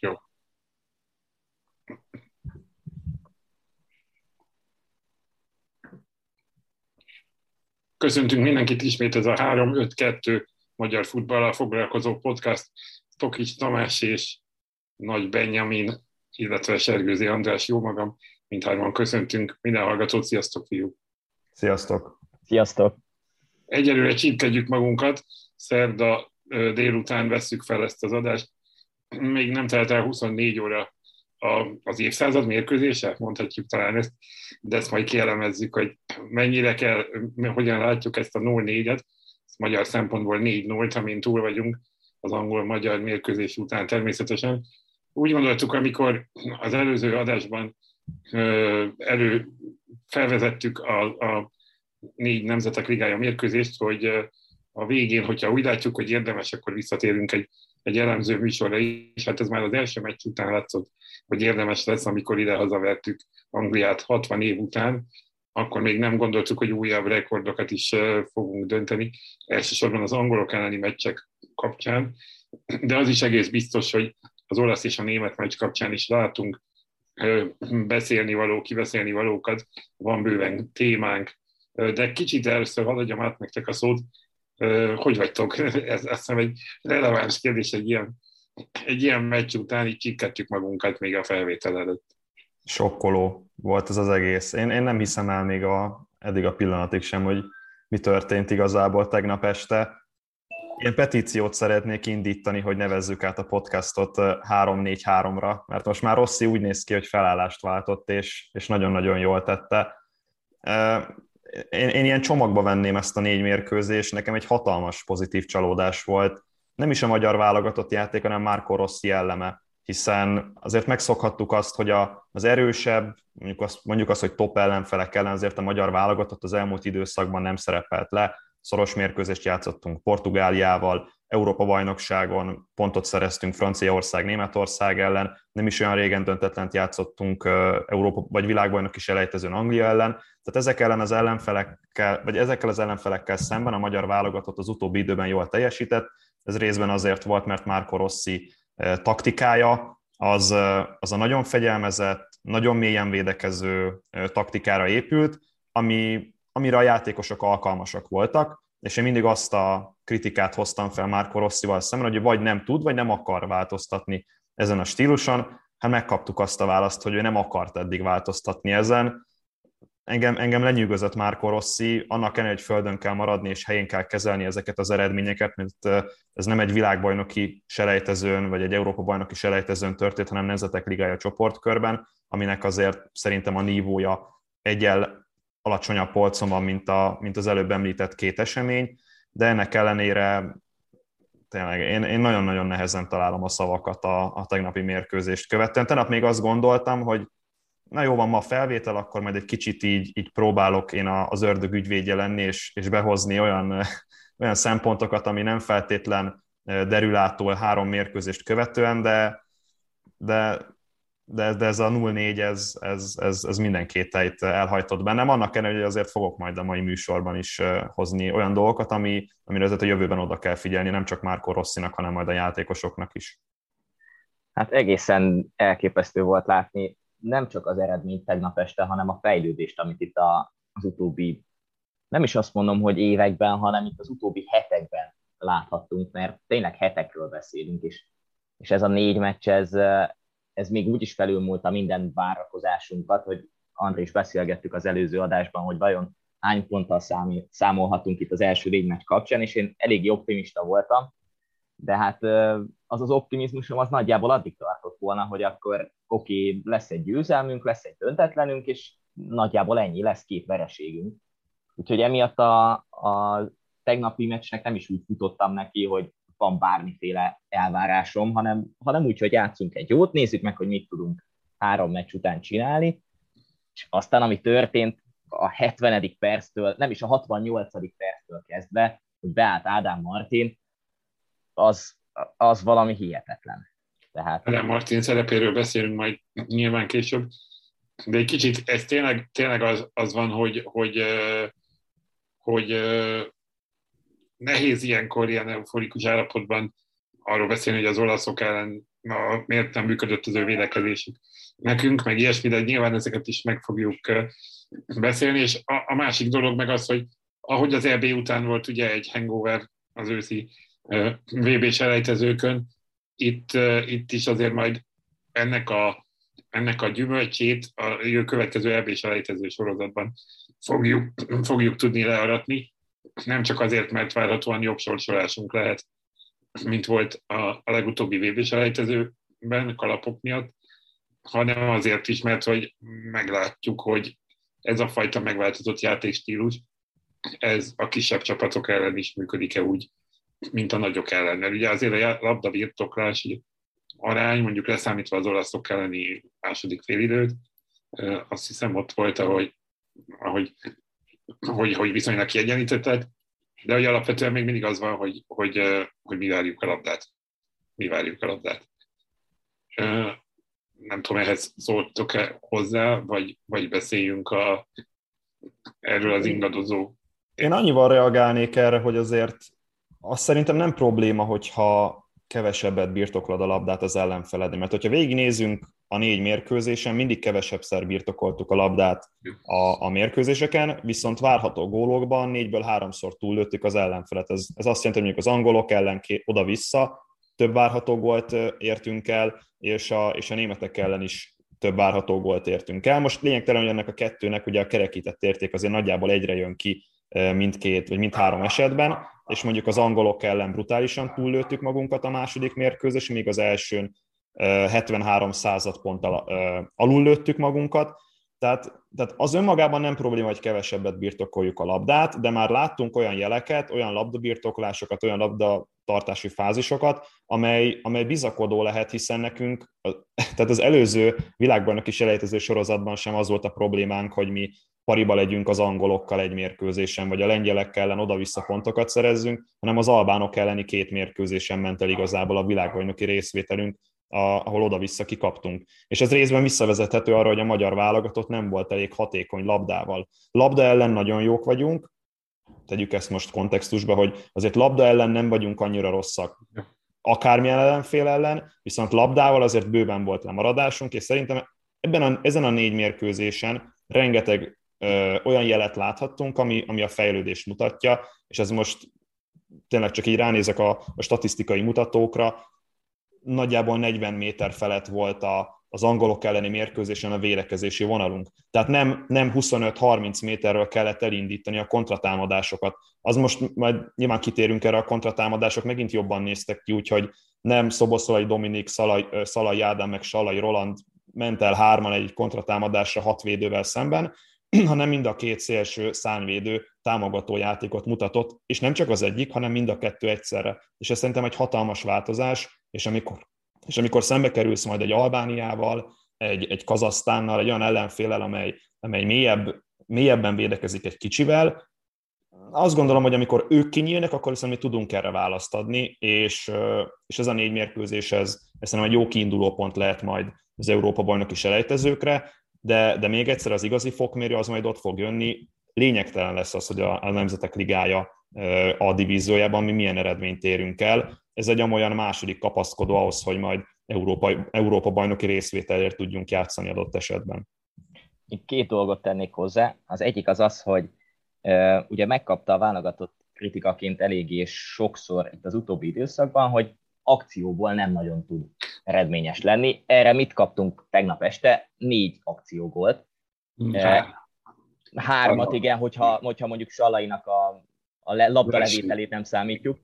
Jó. Köszöntünk mindenkit ismét ez a 3-5-2 magyar futballal foglalkozó podcast. Tokics Tamás és Nagy Benjamin, illetve Sergőzi András, jó magam, mindhárman köszöntünk. Minden hallgatót, sziasztok fiúk! Sziasztok! Sziasztok! Egyelőre csípkedjük magunkat, szerda délután vesszük fel ezt az adást. Még nem telt el 24 óra az évszázad mérkőzése, mondhatjuk talán ezt, de ezt majd kielemezzük, hogy mennyire kell, hogyan látjuk ezt a 0-4-et, magyar szempontból 4-0, amin túl vagyunk az angol-magyar mérkőzés után természetesen. Úgy gondoltuk, amikor az előző adásban elő felvezettük a, a négy nemzetek ligája mérkőzést, hogy a végén, hogyha úgy látjuk, hogy érdemes, akkor visszatérünk egy, egy elemző műsorra is. Hát ez már az első meccs után látszott, hogy érdemes lesz, amikor ide hazavertük Angliát 60 év után, akkor még nem gondoltuk, hogy újabb rekordokat is fogunk dönteni, elsősorban az angolok elleni meccsek kapcsán, de az is egész biztos, hogy az olasz és a német meccs kapcsán is látunk beszélni való, kibeszélni valókat, van bőven témánk, de kicsit először haladjam át nektek a szót, hogy vagytok? Ez azt hiszem egy releváns kérdés egy ilyen, egy ilyen meccs után, így csikkettük magunkat még a felvétel előtt. Sokkoló volt ez az egész. Én, én nem hiszem el még a, eddig a pillanatig sem, hogy mi történt igazából tegnap este. Én petíciót szeretnék indítani, hogy nevezzük át a podcastot 3-4-3-ra, mert most már Rossi úgy néz ki, hogy felállást váltott, és, és nagyon-nagyon jól tette én, én ilyen csomagba venném ezt a négy mérkőzést, nekem egy hatalmas pozitív csalódás volt. Nem is a magyar válogatott játék, hanem Márko Rossi jelleme, hiszen azért megszokhattuk azt, hogy a, az erősebb, mondjuk azt, mondjuk azt, hogy top ellenfelek ellen azért a magyar válogatott az elmúlt időszakban nem szerepelt le, szoros mérkőzést játszottunk Portugáliával, Európa-bajnokságon pontot szereztünk Franciaország, Németország ellen, nem is olyan régen döntetlent játszottunk Európa vagy világbajnok is elejtezőn Anglia ellen, tehát ezek ellen az ellenfelekkel, vagy ezekkel az ellenfelekkel szemben a magyar válogatott az utóbbi időben jól teljesített, ez részben azért volt, mert Marco Rossi taktikája az, az a nagyon fegyelmezett, nagyon mélyen védekező taktikára épült, ami, amire a játékosok alkalmasak voltak, és én mindig azt a kritikát hoztam fel Márko Rosszival szemben, hogy vagy nem tud, vagy nem akar változtatni ezen a stíluson. Hát megkaptuk azt a választ, hogy ő nem akart eddig változtatni ezen. Engem, engem lenyűgözött Márko Rossi, annak ellenére, hogy földön kell maradni, és helyén kell kezelni ezeket az eredményeket, mert ez nem egy világbajnoki selejtezőn, vagy egy Európa-bajnoki selejtezőn történt, hanem Nemzetek Ligája csoportkörben, aminek azért szerintem a nívója egyel alacsonyabb polcon van, mint, a, mint az előbb említett két esemény, de ennek ellenére tényleg én, én nagyon-nagyon nehezen találom a szavakat a, a tegnapi mérkőzést követően. Tegnap még azt gondoltam, hogy na jó van ma a felvétel, akkor majd egy kicsit így, így próbálok én az ördög ügyvédje lenni, és, és behozni olyan, olyan szempontokat, ami nem feltétlen derülától három mérkőzést követően, de, de de, de ez a 0-4, ez, ez, ez, ez minden kételyt elhajtott bennem. Annak ellenére, hogy azért fogok majd a mai műsorban is hozni olyan dolgokat, ami, amire azért a jövőben oda kell figyelni, nem csak Márko Rosszinak, hanem majd a játékosoknak is. Hát egészen elképesztő volt látni nem csak az eredményt tegnap este, hanem a fejlődést, amit itt a, az utóbbi, nem is azt mondom, hogy években, hanem itt az utóbbi hetekben láthattunk, mert tényleg hetekről beszélünk, és, és ez a négy meccs, ez, ez még úgy is felülmúlta minden várakozásunkat, hogy André is beszélgettük az előző adásban, hogy vajon hány ponttal számolhatunk itt az első négy meccs kapcsán, és én eléggé optimista voltam, de hát az az optimizmusom az nagyjából addig tartott volna, hogy akkor oké, okay, lesz egy győzelmünk, lesz egy döntetlenünk, és nagyjából ennyi, lesz két vereségünk. Úgyhogy emiatt a, a tegnapi meccsnek nem is úgy futottam neki, hogy van bármiféle elvárásom, hanem, hanem úgy, hogy játszunk egy jót, nézzük meg, hogy mit tudunk három meccs után csinálni, és aztán, ami történt a 70. perctől, nem is a 68. perctől kezdve, hogy beállt Ádám Martin, az, az valami hihetetlen. Tehát... Ádám Martin szerepéről beszélünk majd nyilván később, de egy kicsit ez tényleg, tényleg az, az van, hogy, hogy, hogy, hogy nehéz ilyenkor ilyen euforikus állapotban arról beszélni, hogy az olaszok ellen a, miért nem működött az ő védekezésük nekünk, meg ilyesmi, de nyilván ezeket is meg fogjuk beszélni, és a, a másik dolog meg az, hogy ahogy az EB után volt ugye egy hangover az őszi VB-s elejtezőkön, itt, itt is azért majd ennek a, ennek a gyümölcsét a következő EB-s elejtező sorozatban fogjuk, fogjuk tudni learatni, nem csak azért, mert várhatóan jobb sorsolásunk lehet, mint volt a, a legutóbbi vb selejtezőben kalapok miatt, hanem azért is, mert hogy meglátjuk, hogy ez a fajta megváltozott játékstílus, ez a kisebb csapatok ellen is működik-e úgy, mint a nagyok ellen. Mert ugye azért a labda birtoklási arány, mondjuk leszámítva az olaszok elleni második félidőt, azt hiszem ott volt, ahogy, ahogy, hogy, hogy viszonylag kiegyenlítettek, de hogy alapvetően még mindig az van, hogy, hogy, hogy mi várjuk a labdát. Mi várjuk a labdát. Nem tudom, ehhez szóltok-e hozzá, vagy, vagy beszéljünk a, erről az ingadozó. Én annyival reagálnék erre, hogy azért azt szerintem nem probléma, hogyha kevesebbet birtoklad a labdát az ellenfeled. Mert hogyha végignézünk a négy mérkőzésen, mindig kevesebbszer birtokoltuk a labdát a, a mérkőzéseken, viszont várható gólokban négyből háromszor túllőttük az ellenfelet. Ez, ez azt jelenti, hogy mondjuk az angolok ellen oda-vissza több várható gólt értünk el, és a, és a németek ellen is több várható gólt értünk el. Most lényegtelen, hogy ennek a kettőnek ugye a kerekített érték azért nagyjából egyre jön ki mindkét, vagy mindhárom esetben, és mondjuk az angolok ellen brutálisan túllőttük magunkat a második mérkőzés, míg az elsőn 73 század ponttal alul lőttük magunkat, tehát, tehát az önmagában nem probléma, hogy kevesebbet birtokoljuk a labdát, de már láttunk olyan jeleket, olyan labdabirtoklásokat, olyan labdatartási fázisokat, amely, amely bizakodó lehet, hiszen nekünk, tehát az előző világbajnoki selejtező sorozatban sem az volt a problémánk, hogy mi pariba legyünk az angolokkal egy mérkőzésen, vagy a lengyelekkel ellen oda-vissza pontokat szerezzünk, hanem az albánok elleni két mérkőzésen ment el igazából a világbajnoki részvételünk, ahol oda-vissza kikaptunk. És ez részben visszavezethető arra, hogy a magyar válogatott nem volt elég hatékony labdával. Labda ellen nagyon jók vagyunk, tegyük ezt most kontextusba, hogy azért labda ellen nem vagyunk annyira rosszak akármilyen ellenfél ellen, viszont labdával azért bőven volt lemaradásunk, és szerintem ebben a, ezen a négy mérkőzésen rengeteg ö, olyan jelet láthattunk, ami, ami a fejlődést mutatja, és ez most tényleg csak így ránézek a, a statisztikai mutatókra, nagyjából 40 méter felett volt a, az angolok elleni mérkőzésen a védekezési vonalunk. Tehát nem, nem 25-30 méterről kellett elindítani a kontratámadásokat. Az most majd nyilván kitérünk erre, a kontratámadások megint jobban néztek ki, úgyhogy nem Szoboszolai Dominik, Szalai, Szalai Ádám meg Salai Roland ment el hárman egy kontratámadásra hat védővel szemben, hanem mind a két szélső szánvédő támogató játékot mutatott, és nem csak az egyik, hanem mind a kettő egyszerre. És ez szerintem egy hatalmas változás, és amikor, és amikor szembe kerülsz majd egy Albániával, egy, egy Kazasztánnal, egy olyan ellenfélel, amely, amely mélyebb, mélyebben védekezik egy kicsivel, azt gondolom, hogy amikor ők kinyílnak, akkor viszont mi tudunk erre választ adni, és, és ez a négy mérkőzés, ez, ez szerintem egy jó kiinduló pont lehet majd az Európa bajnoki selejtezőkre, de, de még egyszer az igazi fokmérő az majd ott fog jönni. Lényegtelen lesz az, hogy a, a Nemzetek Ligája a divíziójában mi milyen eredményt érünk el. Ez egy olyan második kapaszkodó ahhoz, hogy majd Európa, Európa bajnoki részvételért tudjunk játszani adott esetben. Itt két dolgot tennék hozzá. Az egyik az az, hogy ugye megkapta a válogatott kritikaként eléggé sokszor itt az utóbbi időszakban, hogy akcióból nem nagyon tud eredményes lenni. Erre mit kaptunk tegnap este? Négy akciógolt. E, hármat, igen, hogyha, hogyha mondjuk Salainak a, a labdalevételét nem számítjuk.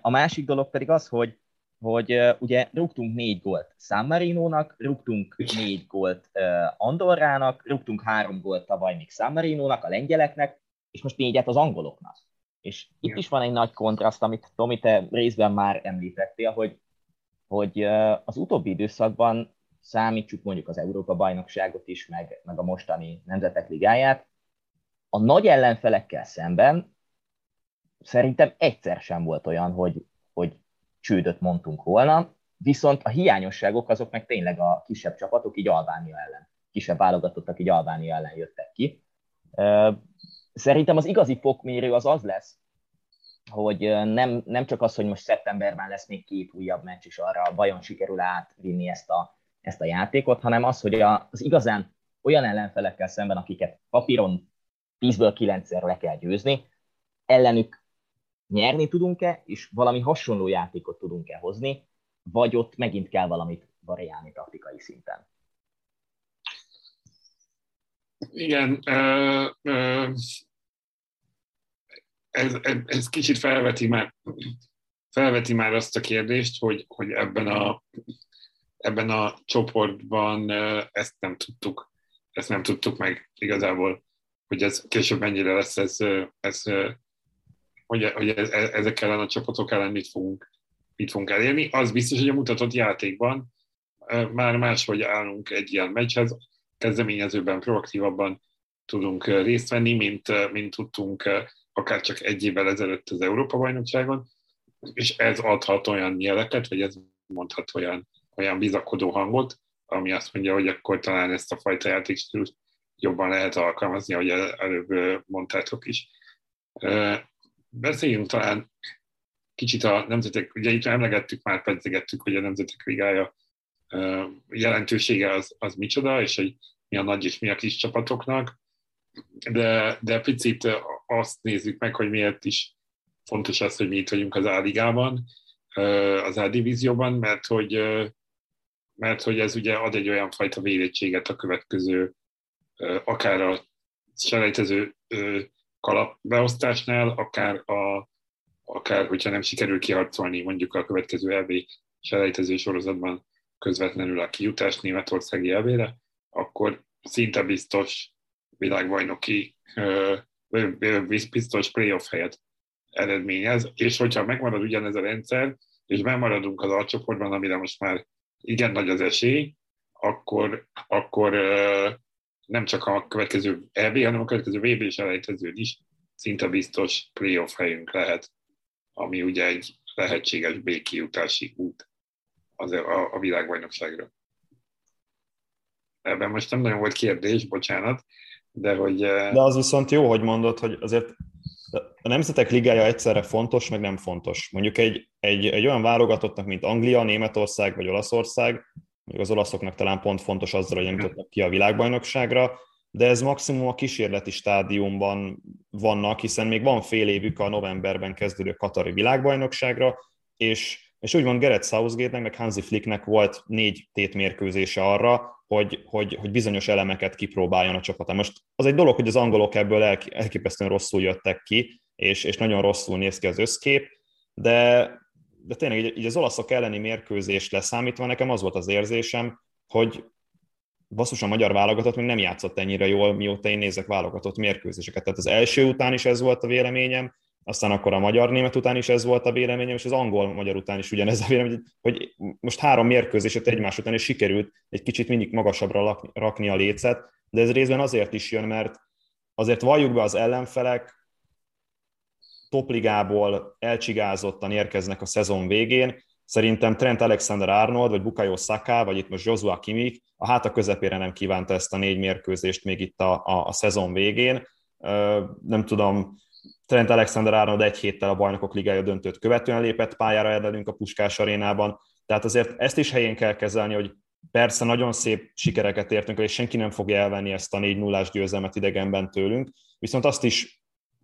A másik dolog pedig az, hogy hogy ugye rúgtunk négy gólt San Marino-nak, rúgtunk négy gólt Andorrának, rúgtunk három gólt tavaly még San Marino-nak, a lengyeleknek, és most négyet az angoloknak. És itt is van egy nagy kontraszt, amit Tomi, te részben már említettél, hogy, hogy az utóbbi időszakban számítsuk mondjuk az Európa-bajnokságot is, meg, meg a mostani Nemzetek Ligáját, a nagy ellenfelekkel szemben szerintem egyszer sem volt olyan, hogy, hogy csődöt mondtunk volna, viszont a hiányosságok azok meg tényleg a kisebb csapatok, így Albánia ellen, kisebb válogatottak, így Albánia ellen jöttek ki. Szerintem az igazi fokmérő az az lesz, hogy nem, nem csak az, hogy most szeptemberben lesz még két újabb meccs, és arra vajon sikerül átvinni ezt a, ezt a játékot, hanem az, hogy az igazán olyan ellenfelekkel szemben, akiket papíron 10-ből 9-szer le kell győzni, ellenük nyerni tudunk-e, és valami hasonló játékot tudunk-e hozni, vagy ott megint kell valamit variálni taktikai szinten. Igen, ö, ez, ez kicsit felveti már, felveti már azt a kérdést, hogy, hogy ebben, a, ebben a csoportban ezt nem tudtuk, ezt nem tudtuk meg igazából, hogy ez később mennyire lesz ez, ez hogy, hogy ez, ezek ellen a csapatok ellen mit fogunk, mit fogunk elérni. Az biztos, hogy a mutatott játékban már máshogy állunk egy ilyen meccshez, kezdeményezőben, proaktívabban tudunk részt venni, mint, mint tudtunk akár csak egy évvel ezelőtt az Európa-bajnokságon, és ez adhat olyan jeleket, vagy ez mondhat olyan, olyan bizakodó hangot, ami azt mondja, hogy akkor talán ezt a fajta játékstílust jobban lehet alkalmazni, ahogy előbb mondtátok is. Beszéljünk talán kicsit a nemzetek, ugye itt emlegettük már, pedzegettük, hogy a nemzetek ligája jelentősége az, az micsoda, és hogy mi a nagy és mi a kis csapatoknak, de, de picit azt nézzük meg, hogy miért is fontos az, hogy mi itt vagyunk az A-ligában, az A-divízióban, mert hogy, mert hogy ez ugye ad egy olyan fajta védettséget a következő, akár a selejtező kalapbeosztásnál, akár, a, akár hogyha nem sikerül kiharcolni mondjuk a következő EB selejtező sorozatban közvetlenül a kijutás németországi elvére, akkor szinte biztos világbajnoki, biztos playoff helyet eredményez, és hogyha megmarad ugyanez a rendszer, és bemaradunk az alcsoportban, amire most már igen nagy az esély, akkor, akkor nem csak a következő EB, hanem a következő VB is elejteződ is szinte biztos playoff helyünk lehet, ami ugye egy lehetséges békijutási út az a, a világbajnokságra. Ebben most nem nagyon volt kérdés, bocsánat, de hogy... De az viszont jó, hogy mondod, hogy azért a Nemzetek Ligája egyszerre fontos, meg nem fontos. Mondjuk egy, egy, egy olyan válogatottnak, mint Anglia, Németország vagy Olaszország, még az olaszoknak talán pont fontos azzal, hogy nem tudnak ki a világbajnokságra, de ez maximum a kísérleti stádiumban vannak, hiszen még van fél évük a novemberben kezdődő Katari világbajnokságra, és, és úgy van Gerett Southgate-nek, meg Hansi Flicknek volt négy tétmérkőzése arra, hogy, hogy, hogy bizonyos elemeket kipróbáljon a csapata. Most az egy dolog, hogy az angolok ebből elképesztően rosszul jöttek ki, és, és nagyon rosszul néz ki az összkép, de, de tényleg így, így az olaszok elleni mérkőzés leszámítva nekem az volt az érzésem, hogy basszus a magyar válogatott még nem játszott ennyire jól, mióta én nézek válogatott mérkőzéseket. Tehát az első után is ez volt a véleményem, aztán akkor a magyar-német után is ez volt a véleményem, és az angol-magyar után is ugyanez a véleményem, hogy most három mérkőzéset egymás után is sikerült egy kicsit mindig magasabbra rakni a lécet, de ez részben azért is jön, mert azért valljuk be az ellenfelek, topligából elcsigázottan érkeznek a szezon végén, Szerintem Trent Alexander-Arnold, vagy Bukayo Saka, vagy itt most Joshua Kimmich a háta közepére nem kívánta ezt a négy mérkőzést még itt a, a, a szezon végén. Nem tudom, Trent Alexander-Arnold egy héttel a bajnokok ligája döntőt követően lépett pályára ellenünk a Puskás arénában, tehát azért ezt is helyén kell kezelni, hogy persze nagyon szép sikereket értünk és senki nem fogja elvenni ezt a 4 0 győzelmet idegenben tőlünk, viszont azt is,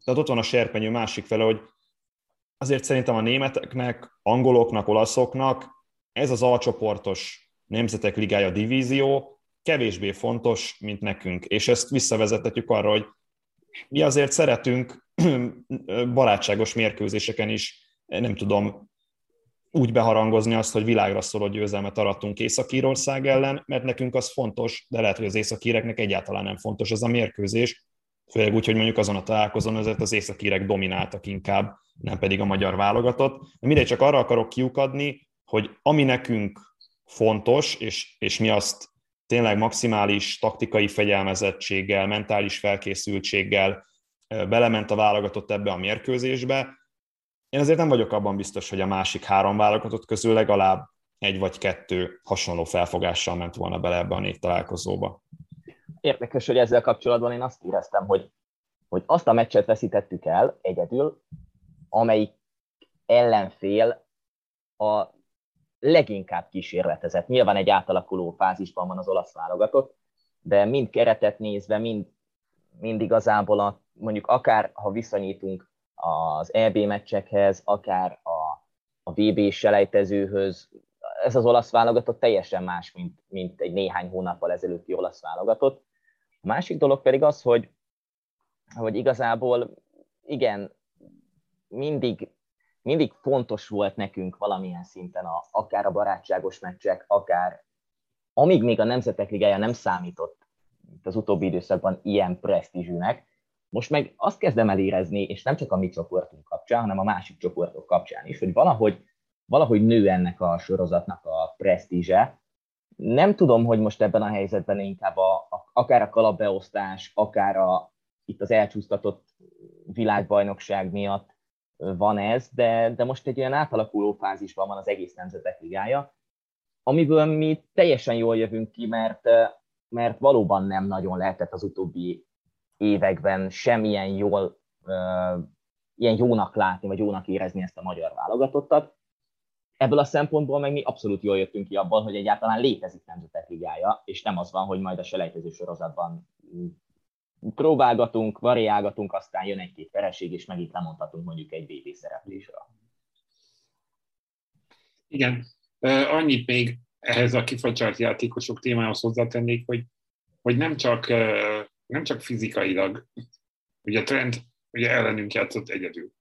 tehát ott van a serpenyő másik fele, hogy azért szerintem a németeknek, angoloknak, olaszoknak ez az alcsoportos nemzetek ligája divízió kevésbé fontos, mint nekünk. És ezt visszavezethetjük arra, hogy mi azért szeretünk barátságos mérkőzéseken is, nem tudom, úgy beharangozni azt, hogy világra szóló győzelmet arattunk Észak-Írország ellen, mert nekünk az fontos, de lehet, hogy az északíreknek egyáltalán nem fontos ez a mérkőzés, főleg úgy, hogy mondjuk azon a találkozón azért az északírek domináltak inkább, nem pedig a magyar válogatott. Mindegy, csak arra akarok kiukadni, hogy ami nekünk fontos, és, és mi azt tényleg maximális taktikai fegyelmezettséggel, mentális felkészültséggel belement a válogatott ebbe a mérkőzésbe. Én azért nem vagyok abban biztos, hogy a másik három válogatott közül legalább egy vagy kettő hasonló felfogással ment volna bele ebbe a négy találkozóba. Érdekes, hogy ezzel kapcsolatban én azt éreztem, hogy, hogy azt a meccset veszítettük el egyedül, amelyik ellenfél a leginkább kísérletezett. Nyilván egy átalakuló fázisban van az olasz válogatott, de mind keretet nézve, mind, mind igazából a, mondjuk akár ha viszonyítunk az EB meccsekhez, akár a, a VB selejtezőhöz, ez az olasz válogatott teljesen más, mint, mint egy néhány hónappal ezelőtti olasz válogatott. Másik dolog pedig az, hogy, hogy igazából igen, mindig, mindig fontos volt nekünk valamilyen szinten, a, akár a barátságos meccsek, akár amíg még a Nemzetek Ligája nem számított az utóbbi időszakban ilyen presztízsűnek, most meg azt kezdem el érezni, és nem csak a mi csoportunk kapcsán, hanem a másik csoportok kapcsán is, hogy valahogy, valahogy nő ennek a sorozatnak a presztízse. Nem tudom, hogy most ebben a helyzetben inkább a, a, akár a kalapbeosztás, akár a, itt az elcsúsztatott világbajnokság miatt van ez, de, de most egy olyan átalakuló fázisban van az egész nemzetek ligája, amiből mi teljesen jól jövünk ki, mert, mert valóban nem nagyon lehetett az utóbbi években semmilyen jól, ilyen jónak látni, vagy jónak érezni ezt a magyar válogatottat. Ebből a szempontból meg mi abszolút jól jöttünk ki abban, hogy egyáltalán létezik nemzetek ligája, és nem az van, hogy majd a selejtező sorozatban próbálgatunk, variálgatunk, aztán jön egy-két vereség, és megint lemondhatunk mondjuk egy VB szereplésre. Igen, annyit még ehhez a kifacsart játékosok témához hozzátennék, hogy, hogy nem csak, nem csak fizikailag, ugye a trend ugye ellenünk játszott egyedül,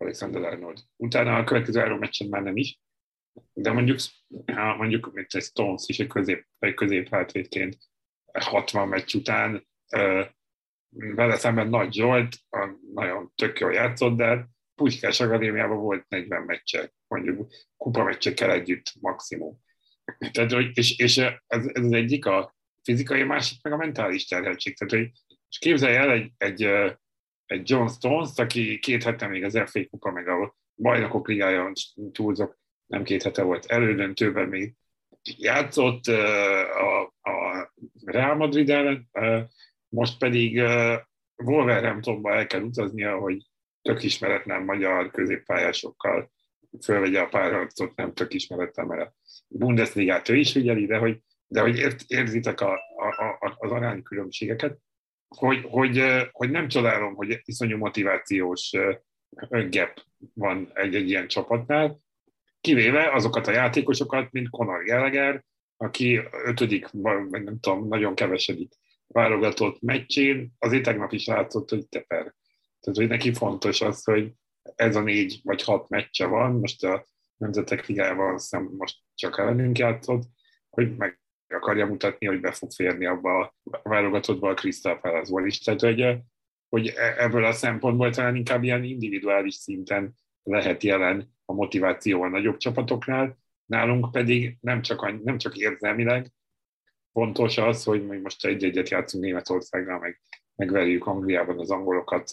Alexander Arnold. Utána a következő három meccsen már nem is, de mondjuk, mondjuk mint egy Stones is egy közép, egy közép hátvédként 60 meccs után vele szemben Nagy Zsolt, a nagyon tök jól játszott, de Puskás Akadémiában volt 40 meccse, mondjuk kupa meccsekkel együtt maximum. Tehát, hogy, és, és ez, ez, az egyik a fizikai, másik meg a mentális terheltség. Tehát, hogy és képzelj el egy, egy, egy John Stones, aki két hete még az FA kupa, meg a bajnokok ligája túlzok, nem két hete volt elődöntőben még játszott a, a Real Madrid ellen, most pedig Wolverhamptonba el kell utaznia, hogy tök ismeretlen magyar középpályásokkal fölvegye a párharcot, nem tök ismeretlen, mert a Bundesligát ő is figyeli, de hogy, de hogy ért, érzitek a, a, a, az arányi különbségeket, hogy, hogy, hogy nem csodálom, hogy iszonyú motivációs gap van egy-egy ilyen csapatnál, kivéve azokat a játékosokat, mint Conor Gallagher, aki ötödik, vagy nem tudom, nagyon kevesedik válogatott meccsén, azért tegnap is látszott, hogy teper. Tehát, hogy neki fontos az, hogy ez a négy vagy hat meccse van, most a Nemzetek Ligájában azt hiszem most csak ellenünk játszott, hogy meg akarja mutatni, hogy be fog férni abba a válogatottba a Crystal Palace-ból is. Tehát, hogy, hogy e- ebből a szempontból talán inkább ilyen individuális szinten lehet jelen a motiváció a nagyobb csapatoknál, nálunk pedig nem csak, nem csak érzelmileg, fontos az, hogy még most egy-egyet játszunk Németországgal, meg megverjük Angliában az angolokat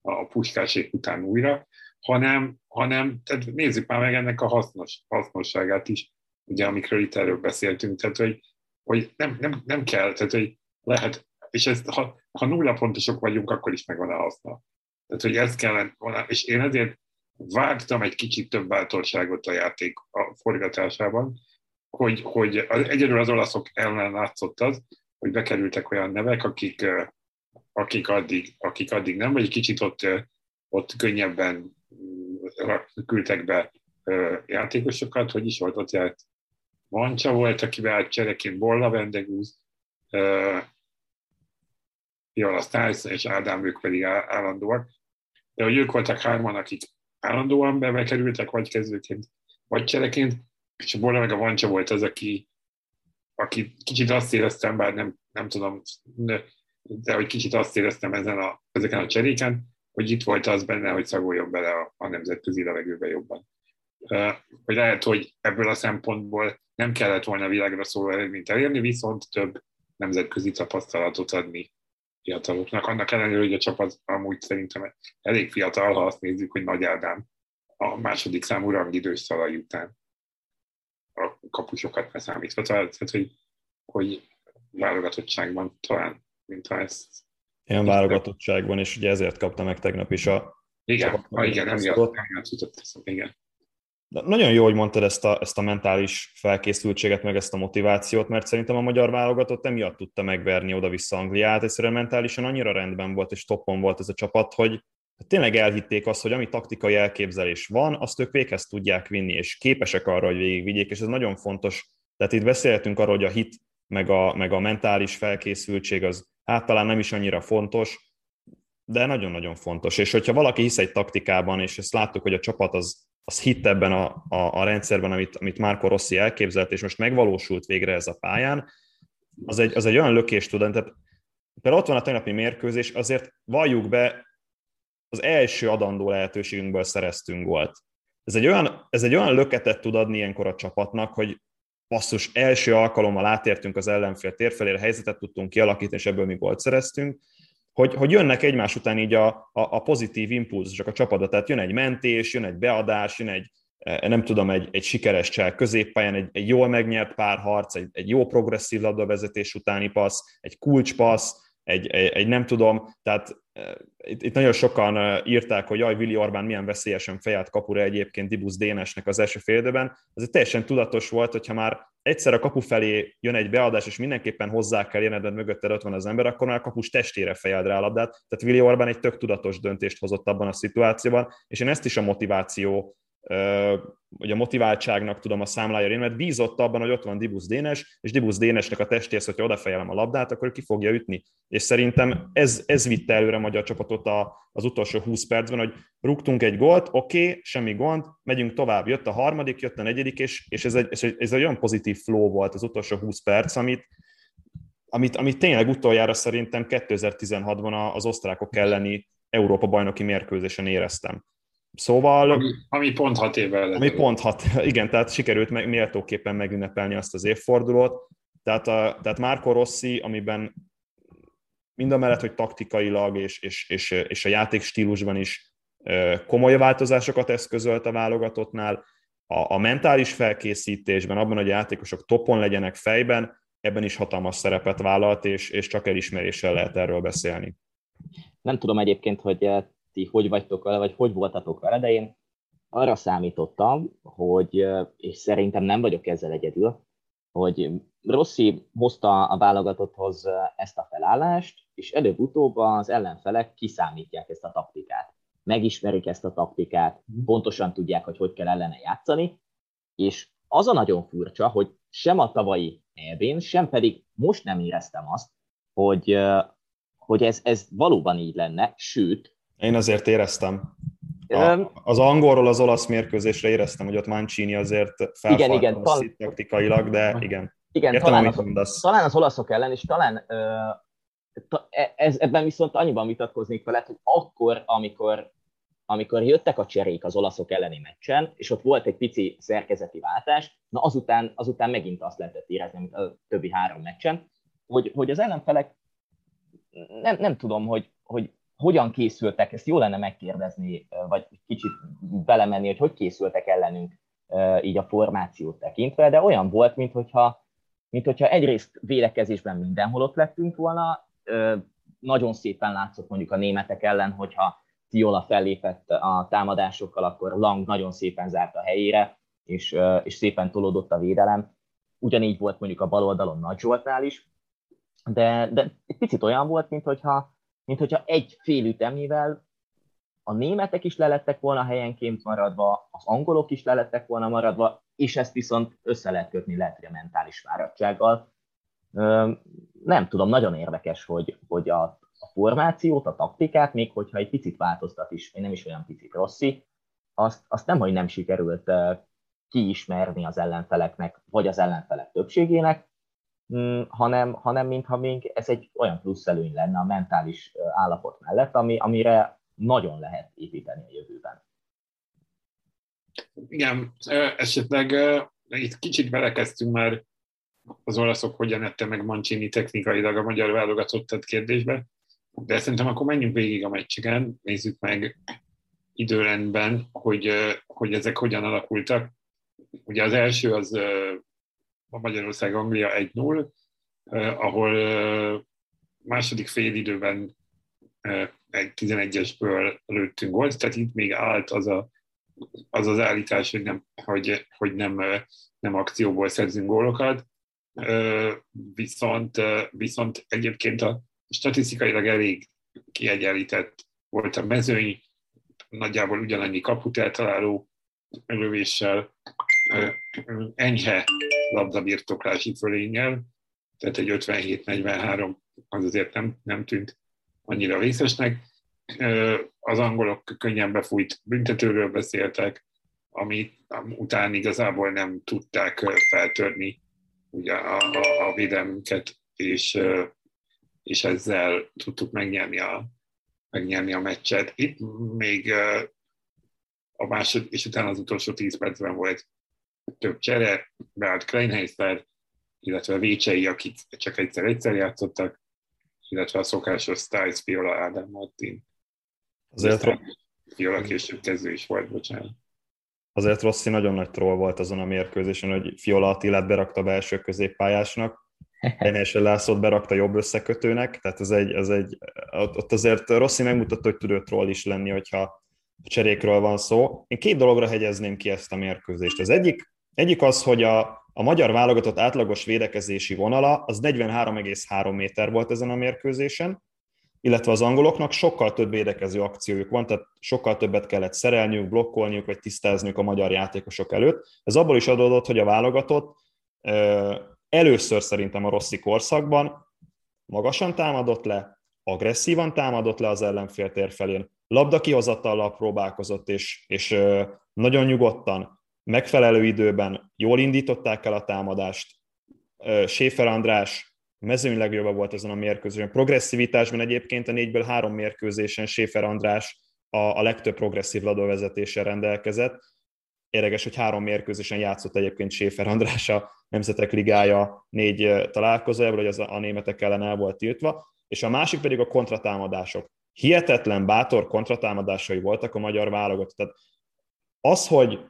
a puskásék után újra, hanem, hanem tehát nézzük már meg ennek a hasznos, hasznosságát is, ugye amikről itt erről beszéltünk, tehát hogy, hogy nem, nem, nem kell, tehát hogy lehet, és ezt, ha, ha nulla pontosok vagyunk, akkor is megvan a haszna. Tehát, hogy ezt kellene, és én ezért vártam egy kicsit több bátorságot a játék a forgatásában, hogy, hogy egyedül az olaszok ellen látszott az, hogy bekerültek olyan nevek, akik, akik, addig, akik addig nem, vagy kicsit ott, ott könnyebben küldtek be játékosokat, hogy is volt ott. Mancsa volt, aki beállt csereként Bolla Vendegúz, Viola Stiles és Ádám, ők pedig állandóak. De hogy ők voltak hárman, akik állandóan bekerültek, vagy kezdőként, vagy csereként, és a Borna meg a Vancsa volt az, aki, aki kicsit azt éreztem, bár nem, nem tudom, de hogy kicsit azt éreztem ezen a, ezeken a cseréken, hogy itt volt az benne, hogy szagoljon bele a, a nemzetközi levegőbe jobban. Hogy lehet, hogy ebből a szempontból nem kellett volna világra szóló eredményt elérni, viszont több nemzetközi tapasztalatot adni fiataloknak. Annak ellenére, hogy a csapat amúgy szerintem elég fiatal, ha azt nézzük, hogy Nagy Ádám a második számú rangidős szalai után a kapusokat leszámítva. Tehát, hogy, hogy válogatottságban talán, mint ha ezt... Ilyen válogatottságban, és ugye ezért kapta meg tegnap is a Igen, ha, igen, nem jutott, igen. De nagyon jó, hogy mondtad ezt a, ezt a mentális felkészültséget, meg ezt a motivációt, mert szerintem a magyar válogatott emiatt tudta megverni oda-vissza Angliát. Egyszerűen mentálisan annyira rendben volt és toppon volt ez a csapat, hogy tényleg elhitték azt, hogy ami taktikai elképzelés van, azt ők véghez tudják vinni, és képesek arra, hogy végigvigyék, és ez nagyon fontos. Tehát itt beszélhetünk arról, hogy a hit, meg a, meg a mentális felkészültség az hát talán nem is annyira fontos, de nagyon-nagyon fontos. És hogyha valaki hisz egy taktikában, és ezt láttuk, hogy a csapat az, az hitt ebben a, a, a rendszerben, amit, amit Marco Rossi elképzelt, és most megvalósult végre ez a pályán, az egy, az egy olyan lökést tud, tehát például ott van a tegnapi mérkőzés, azért valljuk be, az első adandó lehetőségünkből szereztünk volt. Ez egy, olyan, ez egy olyan löketet tud adni ilyenkor a csapatnak, hogy basszus, első alkalommal átértünk az ellenfél térfelére, helyzetet tudtunk kialakítani, és ebből mi gólt szereztünk, hogy, hogy jönnek egymás után így a, a, a pozitív impulzusok a csapatba, tehát jön egy mentés, jön egy beadás, jön egy, eh, nem tudom, egy, egy sikeres csel középpályán, egy, egy jól megnyert párharc, egy, egy jó progresszív labdavezetés utáni passz, egy kulcspassz, egy, egy, egy nem tudom, tehát itt, itt nagyon sokan írták, hogy jaj, Willi Orbán milyen veszélyesen fejelt kapura egyébként Dibusz Dénesnek az első fél időben. Ez teljesen tudatos volt, hogyha már egyszer a kapu felé jön egy beadás, és mindenképpen hozzá kell jöned, mögötted ott van az ember, akkor már a kapus testére fejeld rá a labdát. Tehát Willi Orbán egy tök tudatos döntést hozott abban a szituációban, és én ezt is a motiváció hogy a motiváltságnak tudom a számlája én, mert bízott abban, hogy ott van Dibusz Dénes, és Dibusz Dénesnek a testéhez, hogyha odafejelem a labdát, akkor ki fogja ütni. És szerintem ez, ez vitte előre a magyar csapatot a, az utolsó 20 percben, hogy rúgtunk egy gólt, oké, okay, semmi gond, megyünk tovább. Jött a harmadik, jött a negyedik, és, és ez, egy, ez, egy, ez egy olyan pozitív flow volt az utolsó 20 perc, amit, amit, amit tényleg utoljára szerintem 2016-ban az osztrákok elleni Európa bajnoki mérkőzésen éreztem. Szóval... Ami, ami pont hat évvel Ami pont hat, igen, tehát sikerült meg, méltóképpen megünnepelni azt az évfordulót. Tehát, a, tehát Marco Rossi, amiben mind a mellett, hogy taktikailag és, és, és, és a játékstílusban is komoly változásokat eszközölt a válogatottnál, a, a mentális felkészítésben, abban, hogy a játékosok topon legyenek fejben, ebben is hatalmas szerepet vállalt, és, és csak elismeréssel lehet erről beszélni. Nem tudom egyébként, hogy ti hogy vagytok vele, vagy hogy voltatok vele, de én arra számítottam, hogy, és szerintem nem vagyok ezzel egyedül, hogy Rossi hozta a válogatotthoz ezt a felállást, és előbb-utóbb az ellenfelek kiszámítják ezt a taktikát. Megismerik ezt a taktikát, pontosan tudják, hogy hogy kell ellene játszani, és az a nagyon furcsa, hogy sem a tavalyi eb sem pedig most nem éreztem azt, hogy, hogy ez, ez valóban így lenne, sőt, én azért éreztem. A, az angolról az olasz mérkőzésre éreztem, hogy ott Mancini azért felfalt igen, igen, tal- taktikailag, de igen. Igen, Értem, talán, az, talán az olaszok ellen, és talán ö, ta, e, ez, ebben viszont annyiban vitatkoznék veled, hogy akkor, amikor, amikor jöttek a cserék az olaszok elleni meccsen, és ott volt egy pici szerkezeti váltás, na azután, azután megint azt lehetett érezni, mint a többi három meccsen, hogy, hogy az ellenfelek nem, nem tudom, hogy, hogy hogyan készültek, ezt jó lenne megkérdezni, vagy kicsit belemenni, hogy hogy készültek ellenünk így a formációt tekintve, de olyan volt, mintha, mint hogyha egyrészt védekezésben mindenhol ott lettünk volna, nagyon szépen látszott mondjuk a németek ellen, hogyha Tiola fellépett a támadásokkal, akkor Lang nagyon szépen zárt a helyére, és, és szépen tolódott a védelem. Ugyanígy volt mondjuk a bal oldalon Nagy Zsoltnál is, de, de egy picit olyan volt, mintha mint hogyha egy fél ütemnyivel a németek is lelettek volna helyenként maradva, az angolok is lelettek volna maradva, és ezt viszont össze lehet kötni lehet, hogy a mentális fáradtsággal. Nem tudom, nagyon érdekes, hogy, hogy a, a formációt, a taktikát, még hogyha egy picit változtat is, vagy nem is olyan picit rosszi, azt, azt nem, hogy nem sikerült kiismerni az ellenfeleknek, vagy az ellenfelek többségének, hanem, hanem mintha még ez egy olyan plusz előny lenne a mentális állapot mellett, ami, amire nagyon lehet építeni a jövőben. Igen, esetleg itt kicsit belekezdtünk már az olaszok hogyan ette meg Mancini technikailag a magyar válogatottat kérdésbe, de szerintem akkor menjünk végig a meccsegen, nézzük meg időrendben, hogy, hogy ezek hogyan alakultak. Ugye az első az a Magyarország-Anglia 1-0, ahol második fél időben egy 11-esből lőttünk gólt, tehát itt még állt az a, az, az állítás, hogy nem, hogy, hogy nem, nem akcióból szerzünk gólokat, viszont, viszont egyébként a statisztikailag elég kiegyenlített volt a mezőny, nagyjából ugyanannyi kaput eltaláló lövéssel, enyhe labdabirtoklási fölénnyel, tehát egy 57-43 az azért nem, nem tűnt annyira vészesnek. Az angolok könnyen befújt büntetőről beszéltek, amit után igazából nem tudták feltörni ugye a, a, a védelmünket, és, és ezzel tudtuk megnyerni a, megnyerni a meccset. Itt még a másod, és utána az utolsó 10 percben volt több csere, beállt Kleinheister, illetve Vécsei, akik csak egyszer-egyszer játszottak, illetve a szokásos Stiles, Fiola, Ádám Martin. Azért Fiola később kezdő is volt, bocsánat. Azért Rossi nagyon nagy troll volt azon a mérkőzésen, hogy Fiola Attilát berakta belső középpályásnak, Enése Lászlót berakta jobb összekötőnek, tehát ez egy, ez egy, ott azért Rossi megmutatta, hogy tud troll is lenni, hogyha cserékről van szó. Én két dologra hegyezném ki ezt a mérkőzést. Az egyik, egyik az, hogy a, a magyar válogatott átlagos védekezési vonala az 43,3 méter volt ezen a mérkőzésen, illetve az angoloknak sokkal több védekező akciójuk van, tehát sokkal többet kellett szerelniük, blokkolniuk, vagy tisztázniuk a magyar játékosok előtt. Ez abból is adódott, hogy a válogatott először szerintem a Rossi korszakban magasan támadott le, agresszívan támadott le az ellenfél tér felén, labda kihozatallal próbálkozott, és, és nagyon nyugodtan, megfelelő időben jól indították el a támadást. Séfer András mezőny legjobb volt ezen a mérkőzésen. Progresszivitásban egyébként a négyből három mérkőzésen Séfer András a, a legtöbb progresszív ladóvezetéssel rendelkezett. Érdekes, hogy három mérkőzésen játszott egyébként Séfer András a Nemzetek Ligája négy találkozójával, hogy az a, a németek ellen el volt tiltva, és a másik pedig a kontratámadások. Hihetetlen bátor kontratámadásai voltak a magyar válogatott. Tehát az, hogy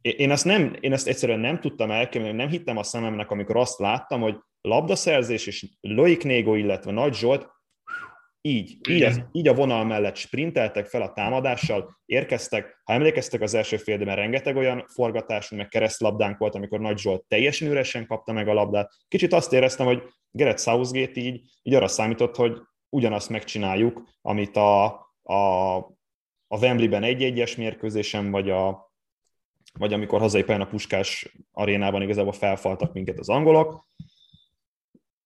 én ezt, nem, én ezt egyszerűen nem tudtam elképzelni, nem hittem a szememnek, amikor azt láttam, hogy labdaszerzés és Loik Négo, illetve Nagy Zsolt így, így, az, így a vonal mellett sprinteltek fel a támadással, érkeztek, ha emlékeztek az első félidőben, rengeteg olyan forgatásunk, meg keresztlabdánk volt, amikor Nagy Zsolt teljesen üresen kapta meg a labdát. Kicsit azt éreztem, hogy Gerett Southgate így, így arra számított, hogy ugyanazt megcsináljuk, amit a, a, a Wembley-ben egy-egyes mérkőzésen, vagy a, vagy amikor hazai pályán a Puskás arénában igazából felfaltak minket az angolok,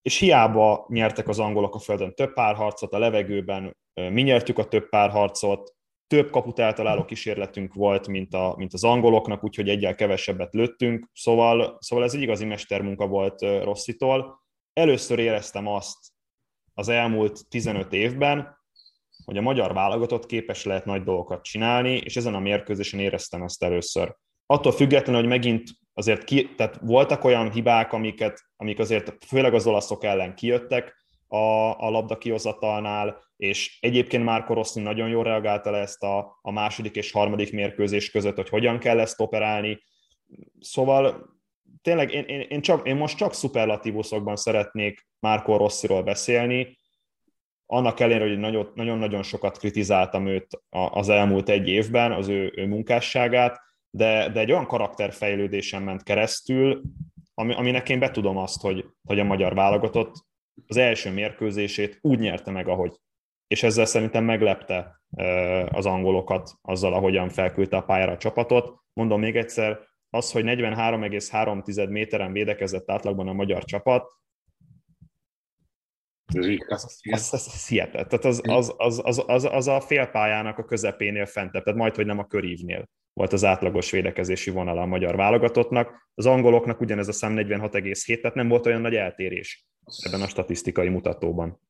és hiába nyertek az angolok a földön több párharcot, a levegőben mi nyertük a több párharcot, több kaput eltaláló kísérletünk volt, mint, a, mint az angoloknak, úgyhogy egyel kevesebbet lőttünk, szóval, szóval ez egy igazi mestermunka volt Rosszitól. Először éreztem azt az elmúlt 15 évben, hogy a magyar válogatott képes lehet nagy dolgokat csinálni, és ezen a mérkőzésen éreztem ezt először attól függetlenül, hogy megint azért ki, tehát voltak olyan hibák, amiket, amik azért főleg az olaszok ellen kijöttek a, a labda kihozatalnál, és egyébként már Rossi nagyon jól reagálta le ezt a, a második és harmadik mérkőzés között, hogy hogyan kell ezt operálni. Szóval tényleg én, én, én, csak, én most csak szuperlatívuszokban szeretnék Márko Rossziról beszélni, annak ellenére, hogy nagyon-nagyon sokat kritizáltam őt az elmúlt egy évben, az ő, ő munkásságát, de, de egy olyan karakterfejlődésen ment keresztül, ami, aminek én betudom azt, hogy, hogy a magyar válogatott az első mérkőzését úgy nyerte meg, ahogy. És ezzel szerintem meglepte az angolokat azzal, ahogyan felküldte a pályára a csapatot. Mondom még egyszer, az, hogy 43,3 méteren védekezett átlagban a magyar csapat, az, az, az hihetet. Tehát az, az, az, az, az, az a félpályának a közepénél fentebb, tehát majd, hogy nem a körívnél volt az átlagos védekezési vonala a magyar válogatottnak. Az angoloknak ugyanez a szám 46,7, tehát nem volt olyan nagy eltérés ebben a statisztikai mutatóban.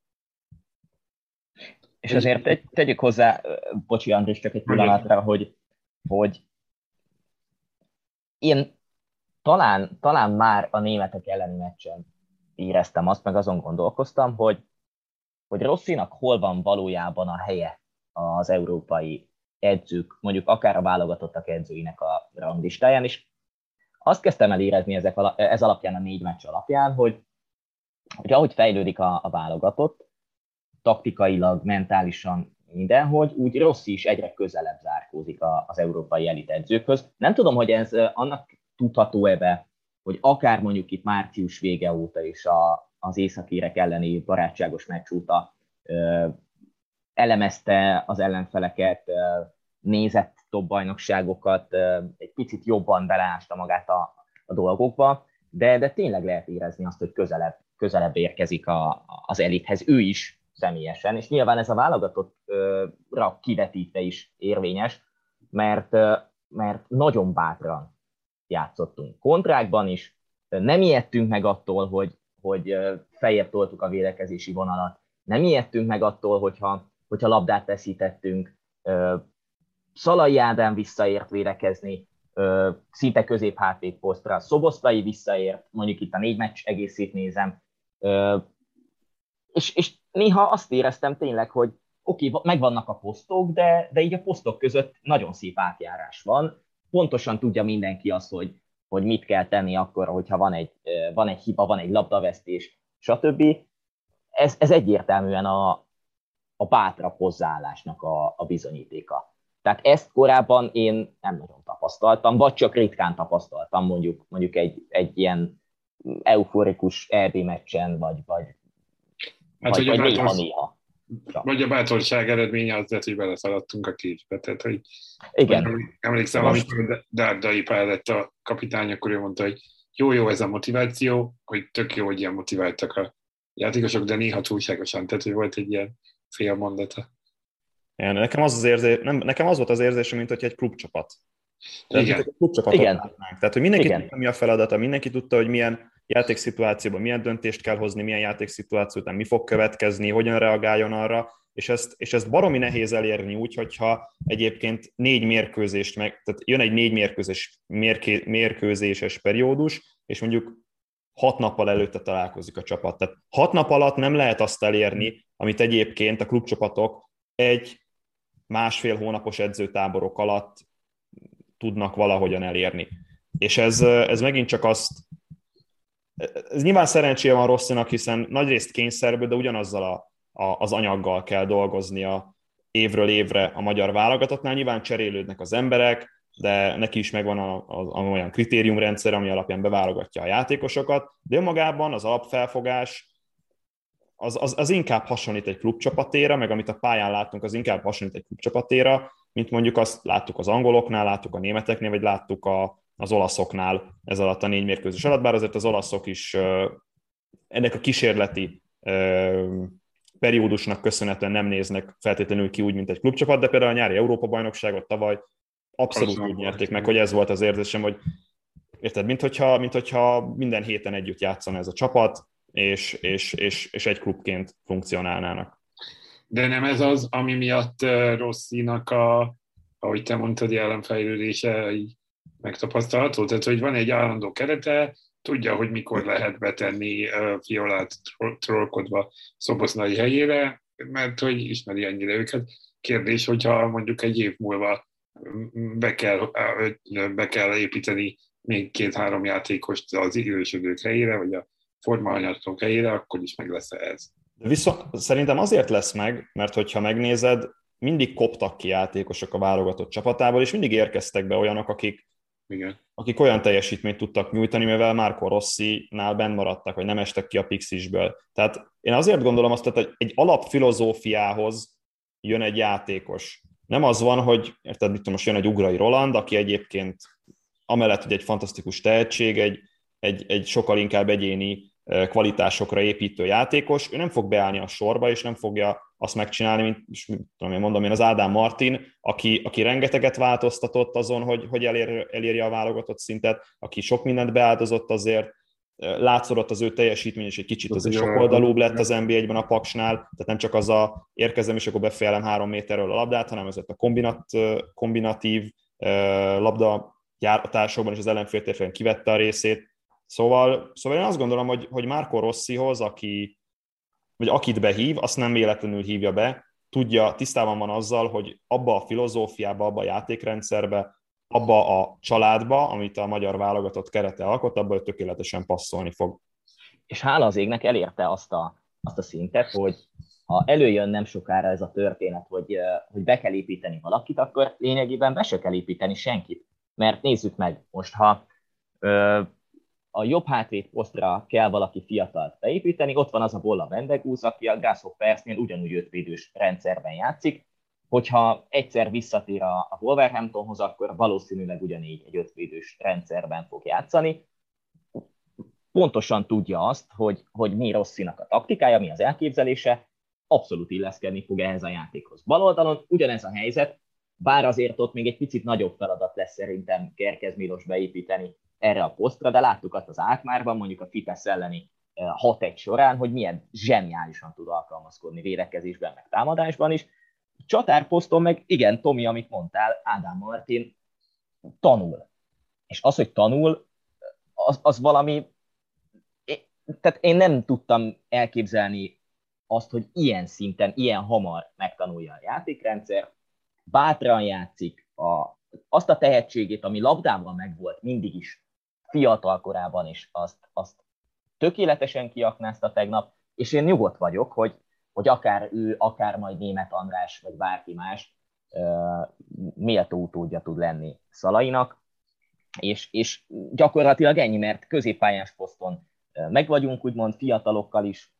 És azért tegyük hozzá, bocsi Andris, csak egy pillanatra, hogy, hogy én talán, talán már a németek elleni meccsen éreztem azt, meg azon gondolkoztam, hogy, hogy Rosszinak hol van valójában a helye az európai edzők, mondjuk akár a válogatottak edzőinek a ranglistáján, és azt kezdtem el érezni ezek, ez alapján, a négy meccs alapján, hogy, hogy ahogy fejlődik a, a válogatott, taktikailag, mentálisan, mindenhogy, úgy Rossi is egyre közelebb zárkózik az európai elit edzőkhöz. Nem tudom, hogy ez annak tudható-e be, hogy akár mondjuk itt március vége óta is a, az északírek elleni barátságos meccs óta elemezte az ellenfeleket, nézett top bajnokságokat, egy picit jobban beleásta magát a, a dolgokba, de, de tényleg lehet érezni azt, hogy közelebb, közelebb érkezik a, az elithez ő is személyesen, és nyilván ez a válogatottra kivetítve is érvényes, mert, mert nagyon bátran játszottunk. Kontrákban is nem ijedtünk meg attól, hogy, hogy fejebb toltuk a védekezési vonalat, nem ijedtünk meg attól, hogyha, hogyha labdát veszítettünk, Szalai Ádám visszaért védekezni, szinte közép posztra, Szoboszlai visszaért, mondjuk itt a négy meccs egészét nézem, és, és néha azt éreztem tényleg, hogy oké, okay, megvannak a posztok, de, de így a posztok között nagyon szép átjárás van. Pontosan tudja mindenki azt, hogy, hogy mit kell tenni akkor, hogyha van egy, van egy hiba, van egy labdavesztés, stb. Ez, ez egyértelműen a, a bátrabb hozzáállásnak a, a bizonyítéka. Tehát ezt korábban én nem nagyon tapasztaltam, vagy csak ritkán tapasztaltam mondjuk, mondjuk egy, egy ilyen euforikus EB meccsen, vagy, vagy, Hát, vagy, vagy néha, néha. Vagy a bátorság eredménye az lehet, hogy beleszaladtunk a képbe. Tehát, hogy Igen. Emlékszem, Most... amikor Dárdai Pál lett a kapitány, akkor ő mondta, hogy jó, jó ez a motiváció, hogy tök jó, hogy ilyen motiváltak a játékosok, de néha túlságosan, tehát hogy volt egy ilyen fél mondata. Igen, nekem az, az érzés, nem, nekem az volt az érzésem, mint hogy egy klubcsapat. Tehát, Igen. Egy klubcsapatot Igen. Látnánk. Tehát, hogy mindenki Igen. tudta, mi a feladata, mindenki tudta, hogy milyen játékszituációban milyen döntést kell hozni, milyen játékszituáció után mi fog következni, hogyan reagáljon arra, és ezt, és ezt baromi nehéz elérni úgy, hogyha egyébként négy mérkőzést meg, tehát jön egy négy mérkőzés, mérké, mérkőzéses periódus, és mondjuk hat nappal előtte találkozik a csapat. Tehát hat nap alatt nem lehet azt elérni, amit egyébként a klubcsapatok egy másfél hónapos edzőtáborok alatt tudnak valahogyan elérni. És ez, ez megint csak azt ez nyilván szerencséje van Rosszinak, hiszen nagyrészt kényszerből, de ugyanazzal a, a, az anyaggal kell dolgoznia évről évre a magyar válogatottnál. Nyilván cserélődnek az emberek, de neki is megvan a, a, a olyan kritériumrendszer, ami alapján beválogatja a játékosokat, de önmagában az alapfelfogás az, az, az inkább hasonlít egy klubcsapatéra, meg amit a pályán látunk, az inkább hasonlít egy klubcsapatéra, mint mondjuk azt láttuk az angoloknál, láttuk a németeknél, vagy láttuk a, az olaszoknál ez alatt a négy mérkőzés alatt, bár azért az olaszok is ennek a kísérleti periódusnak köszönhetően nem néznek feltétlenül ki úgy, mint egy klubcsapat, de például a nyári Európa-bajnokságot tavaly abszolút úgy nyerték meg, hogy ez volt az érzésem, hogy érted, mint hogyha, mint hogyha minden héten együtt játszana ez a csapat, és, és, és, és egy klubként funkcionálnának. De nem ez az, ami miatt Rosszinak a, ahogy te mondtad, jelenfejlődése megtapasztalható, tehát hogy van egy állandó kerete, tudja, hogy mikor lehet betenni fiolát trollkodva szobosznai helyére, mert hogy ismeri ennyire őket. Kérdés, hogyha mondjuk egy év múlva be kell, be kell építeni még két-három játékost az idősödők helyére, vagy a formaanyagok helyére, akkor is meg lesz ez. Viszont szerintem azért lesz meg, mert hogyha megnézed, mindig koptak ki játékosok a válogatott csapatából, és mindig érkeztek be olyanok, akik igen. akik olyan teljesítményt tudtak nyújtani, mivel Marco Rossi-nál benn maradtak, hogy nem estek ki a Pixisből. Tehát én azért gondolom azt, hogy egy alapfilozófiához jön egy játékos. Nem az van, hogy érted, mit most jön egy ugrai Roland, aki egyébként amellett, hogy egy fantasztikus tehetség, egy, egy, egy sokkal inkább egyéni kvalitásokra építő játékos, ő nem fog beállni a sorba, és nem fogja azt megcsinálni, mint és, tudom én mondom én, az Ádám Martin, aki, aki rengeteget változtatott azon, hogy, hogy elér, elérje a válogatott szintet, aki sok mindent beáldozott azért, látszott az ő teljesítmény, és egy kicsit azért sok oldalúbb lett az NBA-ben a Paksnál, tehát nem csak az a érkezem, és akkor befejelem három méterről a labdát, hanem ez a kombinat, kombinatív labda járatásokban és az ellenféltérfelen kivette a részét. Szóval, szóval én azt gondolom, hogy, hogy Marco Rossihoz, aki, vagy akit behív, azt nem véletlenül hívja be, tudja, tisztában van azzal, hogy abba a filozófiába, abba a játékrendszerbe, abba a családba, amit a magyar válogatott kerete alkot, abba ő tökéletesen passzolni fog. És hála az égnek elérte azt a, azt a szintet, hogy ha előjön nem sokára ez a történet, hogy, hogy be kell építeni valakit, akkor lényegében be se kell építeni senkit. Mert nézzük meg, most ha ö, a jobb hátvéd posztra kell valaki fiatalt beépíteni, ott van az a Bolla Vendegúz, aki a Grasshoppers-nél ugyanúgy ötvédős rendszerben játszik, hogyha egyszer visszatér a, a Wolverhamptonhoz, akkor valószínűleg ugyanígy egy ötvédős rendszerben fog játszani. Pontosan tudja azt, hogy, hogy mi Rosszinak a taktikája, mi az elképzelése, abszolút illeszkedni fog ehhez a játékhoz. Bal oldalon ugyanez a helyzet, bár azért ott még egy picit nagyobb feladat lesz szerintem Kerkez Milos beépíteni erre a posztra, de láttuk azt az Átmárban, mondjuk a Fitesz elleni 6-1 eh, során, hogy milyen zseniálisan tud alkalmazkodni védekezésben, meg támadásban is. Csatárposzton meg igen, Tomi, amit mondtál, Ádám Martin tanul. És az, hogy tanul, az, az valami... Tehát én nem tudtam elképzelni azt, hogy ilyen szinten, ilyen hamar megtanulja a játékrendszer, bátran játszik, a, azt a tehetségét, ami labdával megvolt mindig is, fiatal korában is, azt, azt tökéletesen kiaknázta tegnap, és én nyugodt vagyok, hogy, hogy akár ő, akár majd német András, vagy bárki más méltó utódja tud lenni Szalainak, és, és gyakorlatilag ennyi, mert középpályás poszton meg vagyunk, úgymond fiatalokkal is,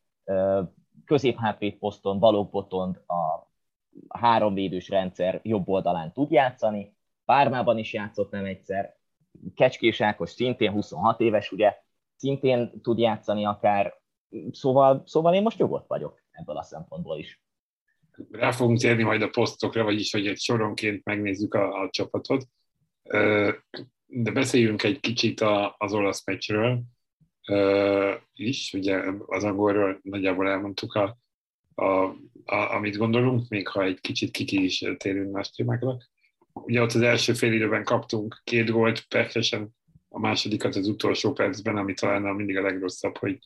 középhátvéd poszton, Balogh a háromvédős rendszer jobb oldalán tud játszani, Pármában is játszott nem egyszer, Kecskés Ákos szintén 26 éves, ugye, szintén tud játszani akár, szóval, szóval én most nyugodt vagyok ebből a szempontból is. Rá fogunk térni majd a posztokra, vagyis hogy egy soronként megnézzük a, a csapatot. De beszéljünk egy kicsit az olasz meccsről is, ugye az angolról nagyjából elmondtuk a, a, a, amit gondolunk, még ha egy kicsit kiki is térünk más témákra. Ugye ott az első fél időben kaptunk két gólt, perfesen a másodikat az utolsó percben, ami talán mindig a legrosszabb, hogy,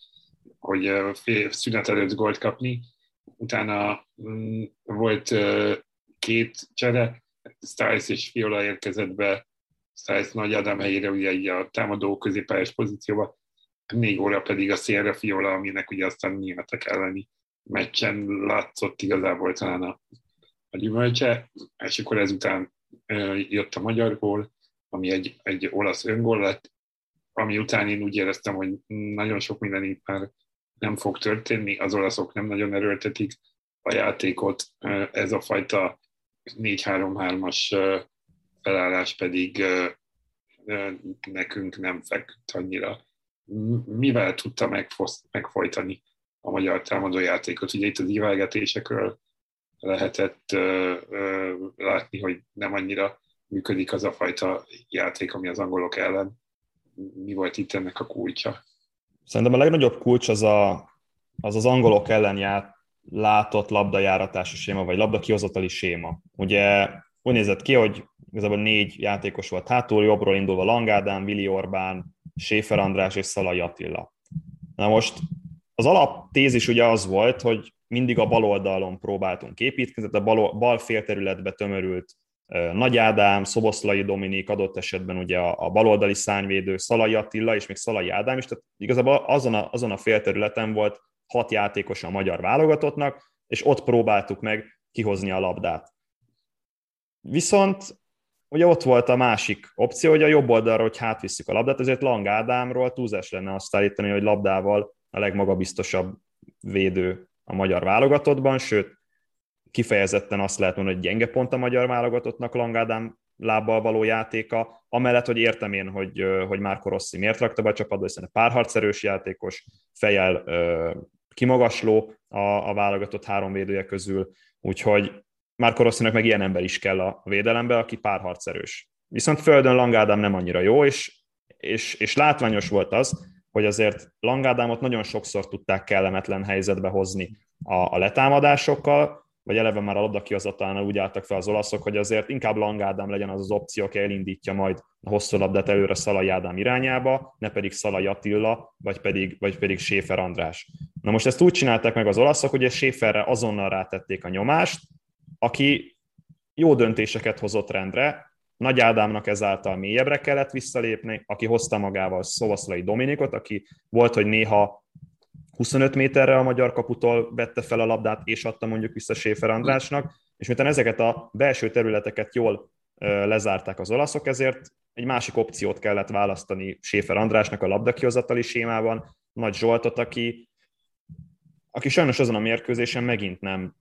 hogy fél szünet előtt gólt kapni. Utána mm, volt két csere, Stiles és Fiola érkezett be, Stiles Nagy Ádám helyére ugye a támadó középpályás pozícióba, négy óra pedig a Sierra Fiola, aminek ugye aztán németek elleni meccsen látszott igazából talán a, a gyümölcse, és akkor ezután jött a magyar gól, ami egy, egy olasz öngól lett, ami után én úgy éreztem, hogy nagyon sok minden itt már nem fog történni, az olaszok nem nagyon erőltetik a játékot, ez a fajta 4-3-3-as felállás pedig nekünk nem feküdt annyira. Mivel tudta megfojtani a magyar támadójátékot? Ugye itt az ívelgetésekről lehetett látni, hogy nem annyira működik az a fajta játék, ami az angolok ellen. Mi volt itt ennek a kulcsa? Szerintem a legnagyobb kulcs az a, az, az angolok ellen ját, látott labdajáratási séma, vagy labdakihozatali séma. Ugye úgy nézett ki, hogy igazából négy játékos volt hátul, jobbról indulva Langádán, Vili Orbán, Séfer András és Szalai Attila. Na most az alaptézis ugye az volt, hogy mindig a bal oldalon próbáltunk építkezni, tehát a bal, bal félterületbe tömörült Nagy Ádám, Szoboszlai Dominik, adott esetben ugye a, baloldali szányvédő Szalai Attila és még Szalai Ádám is, tehát igazából azon a, azon a félterületen volt hat játékos a magyar válogatottnak, és ott próbáltuk meg kihozni a labdát. Viszont ugye ott volt a másik opció, hogy a jobb oldalra, hogy hátvisszük a labdát, ezért Lang Ádámról túlzás lenne azt állítani, hogy labdával a legmagabiztosabb védő a magyar válogatottban, sőt, kifejezetten azt lehet mondani, hogy gyenge pont a magyar válogatottnak Lang Ádám lábbal való játéka, amellett, hogy értem én, hogy, hogy Márko Rossi miért rakta be a csapatba, hiszen a párharcerős játékos, fejjel kimagasló a, a válogatott három védője közül, úgyhogy Márko Rosszinak meg ilyen ember is kell a védelembe, aki párharcerős. Viszont földön Langádám nem annyira jó, és, és, és látványos volt az, hogy azért Langádámot nagyon sokszor tudták kellemetlen helyzetbe hozni a, a letámadásokkal, vagy eleve már a labda kihozatalánál úgy álltak fel az olaszok, hogy azért inkább Langádám legyen az az opció, aki elindítja majd a hosszú labdát előre Szalai Ádám irányába, ne pedig Szalai Attila, vagy pedig, vagy pedig Séfer András. Na most ezt úgy csinálták meg az olaszok, hogy Séferre azonnal rátették a nyomást, aki jó döntéseket hozott rendre, Nagy Ádámnak ezáltal mélyebbre kellett visszalépni, aki hozta magával Szovaszlai Dominikot, aki volt, hogy néha 25 méterre a magyar kaputól vette fel a labdát, és adta mondjuk vissza Séfer Andrásnak, és miután ezeket a belső területeket jól lezárták az olaszok, ezért egy másik opciót kellett választani Séfer Andrásnak a labdakihozatali sémában, Nagy Zsoltot, aki, aki sajnos azon a mérkőzésen megint nem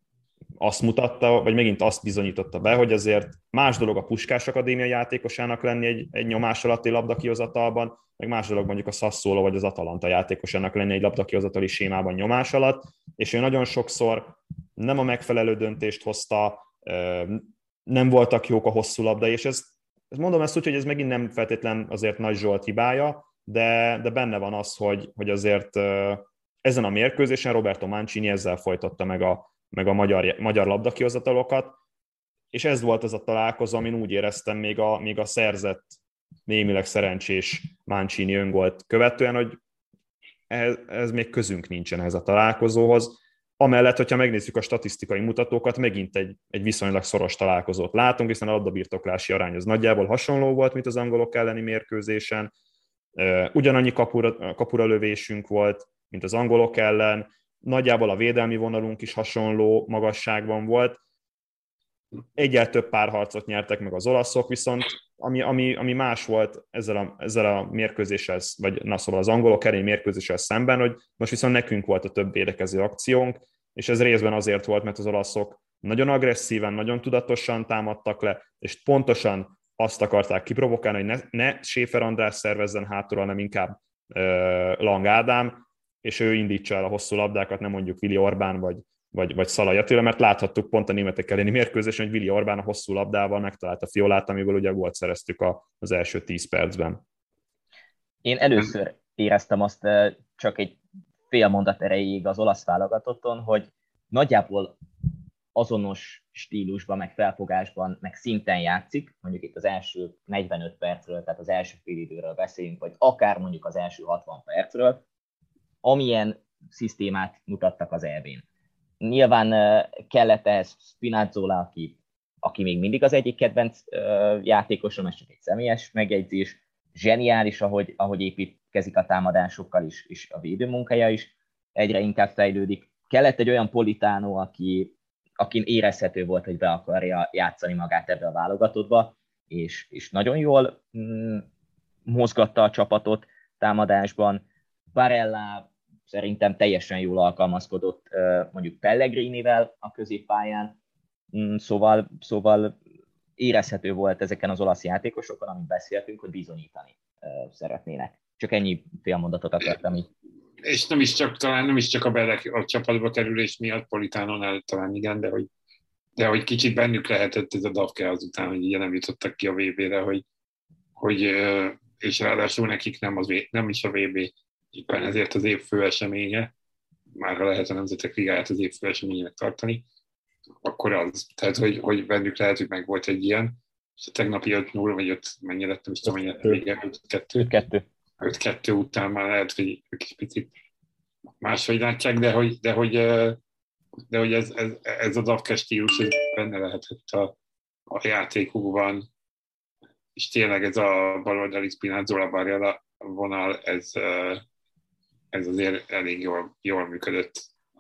azt mutatta, vagy megint azt bizonyította be, hogy azért más dolog a Puskás Akadémia játékosának lenni egy, egy nyomás alatti labdakihozatalban, meg más dolog mondjuk a Sassuolo vagy az Atalanta játékosának lenni egy labdakihozatali sémában nyomás alatt, és ő nagyon sokszor nem a megfelelő döntést hozta, nem voltak jók a hosszú labda, és ez, ez mondom ezt úgy, hogy ez megint nem feltétlen azért Nagy Zsolt hibája, de, de benne van az, hogy, hogy azért ezen a mérkőzésen Roberto Mancini ezzel folytatta meg a, meg a magyar, magyar labdakihozatalokat, és ez volt az a találkozó, amin úgy éreztem még a, még a szerzett, némileg szerencsés Mancini öngolt követően, hogy ez, ez még közünk nincsen ez a találkozóhoz. Amellett, hogyha megnézzük a statisztikai mutatókat, megint egy, egy viszonylag szoros találkozót látunk, hiszen a labdabirtoklási arány az nagyjából hasonló volt, mint az angolok elleni mérkőzésen. Ugyanannyi kapura, kapura lövésünk volt, mint az angolok ellen, nagyjából a védelmi vonalunk is hasonló magasságban volt. Egyel több párharcot nyertek meg az olaszok, viszont ami, ami, ami más volt ezzel a, ezzel a mérkőzéssel, vagy na szóval az angolok elleni mérkőzéssel szemben, hogy most viszont nekünk volt a több érdekező akciónk, és ez részben azért volt, mert az olaszok nagyon agresszíven, nagyon tudatosan támadtak le, és pontosan azt akarták kiprovokálni, hogy ne, ne Séfer András szervezzen hátul, hanem inkább uh, Lang Ádám, és ő indítsa el a hosszú labdákat, nem mondjuk Vili Orbán vagy, vagy, vagy Szalai Attila, mert láthattuk pont a németek elleni mérkőzésen, hogy Vili Orbán a hosszú labdával megtalálta Fiolát, amiből ugye volt szereztük a, az első tíz percben. Én először éreztem azt csak egy fél mondat erejéig az olasz válogatotton, hogy nagyjából azonos stílusban, meg felfogásban, meg szinten játszik, mondjuk itt az első 45 percről, tehát az első fél időről beszélünk, vagy akár mondjuk az első 60 percről, amilyen szisztémát mutattak az elvén. Nyilván kellett ehhez Spinazzola, aki, aki még mindig az egyik kedvenc játékosom, ez csak egy személyes megjegyzés, zseniális, ahogy, ahogy építkezik a támadásokkal is, és a védőmunkája is egyre inkább fejlődik. Kellett egy olyan politánó, aki, akin érezhető volt, hogy be akarja játszani magát ebbe a válogatottba, és, és nagyon jól mm, mozgatta a csapatot támadásban. Barella szerintem teljesen jól alkalmazkodott mondjuk Pellegrinivel a középpályán, mm, szóval, szóval érezhető volt ezeken az olasz játékosokon, amit beszéltünk, hogy bizonyítani szeretnének. Csak ennyi félmondatot akartam így. És nem is csak, talán nem is csak a, belek, a csapatba kerülés miatt Politánon talán igen, de hogy, de hogy kicsit bennük lehetett ez a Davke azután, hogy ugye nem jutottak ki a VB-re, hogy, hogy és ráadásul nekik nem, az, nem is a VB éppen ezért az év fő eseménye, már ha lehet a Nemzetek Ligáját az év fő eseményének tartani, akkor az, tehát hogy, hogy bennük lehet, hogy meg volt egy ilyen, és a tegnapi 5-0, vagy 5, mennyi lett, nem tudom, mennyi vége, 5-2. 5-2 után már lehet, hogy egy kis picit máshogy látják, de hogy, de hogy, de hogy ez, ez, ez a Davke stílus ez benne lehetett a, a játékukban, és tényleg ez a baloldali Spinazzola Barjala vonal, ez, ez azért elég jól, jól működött.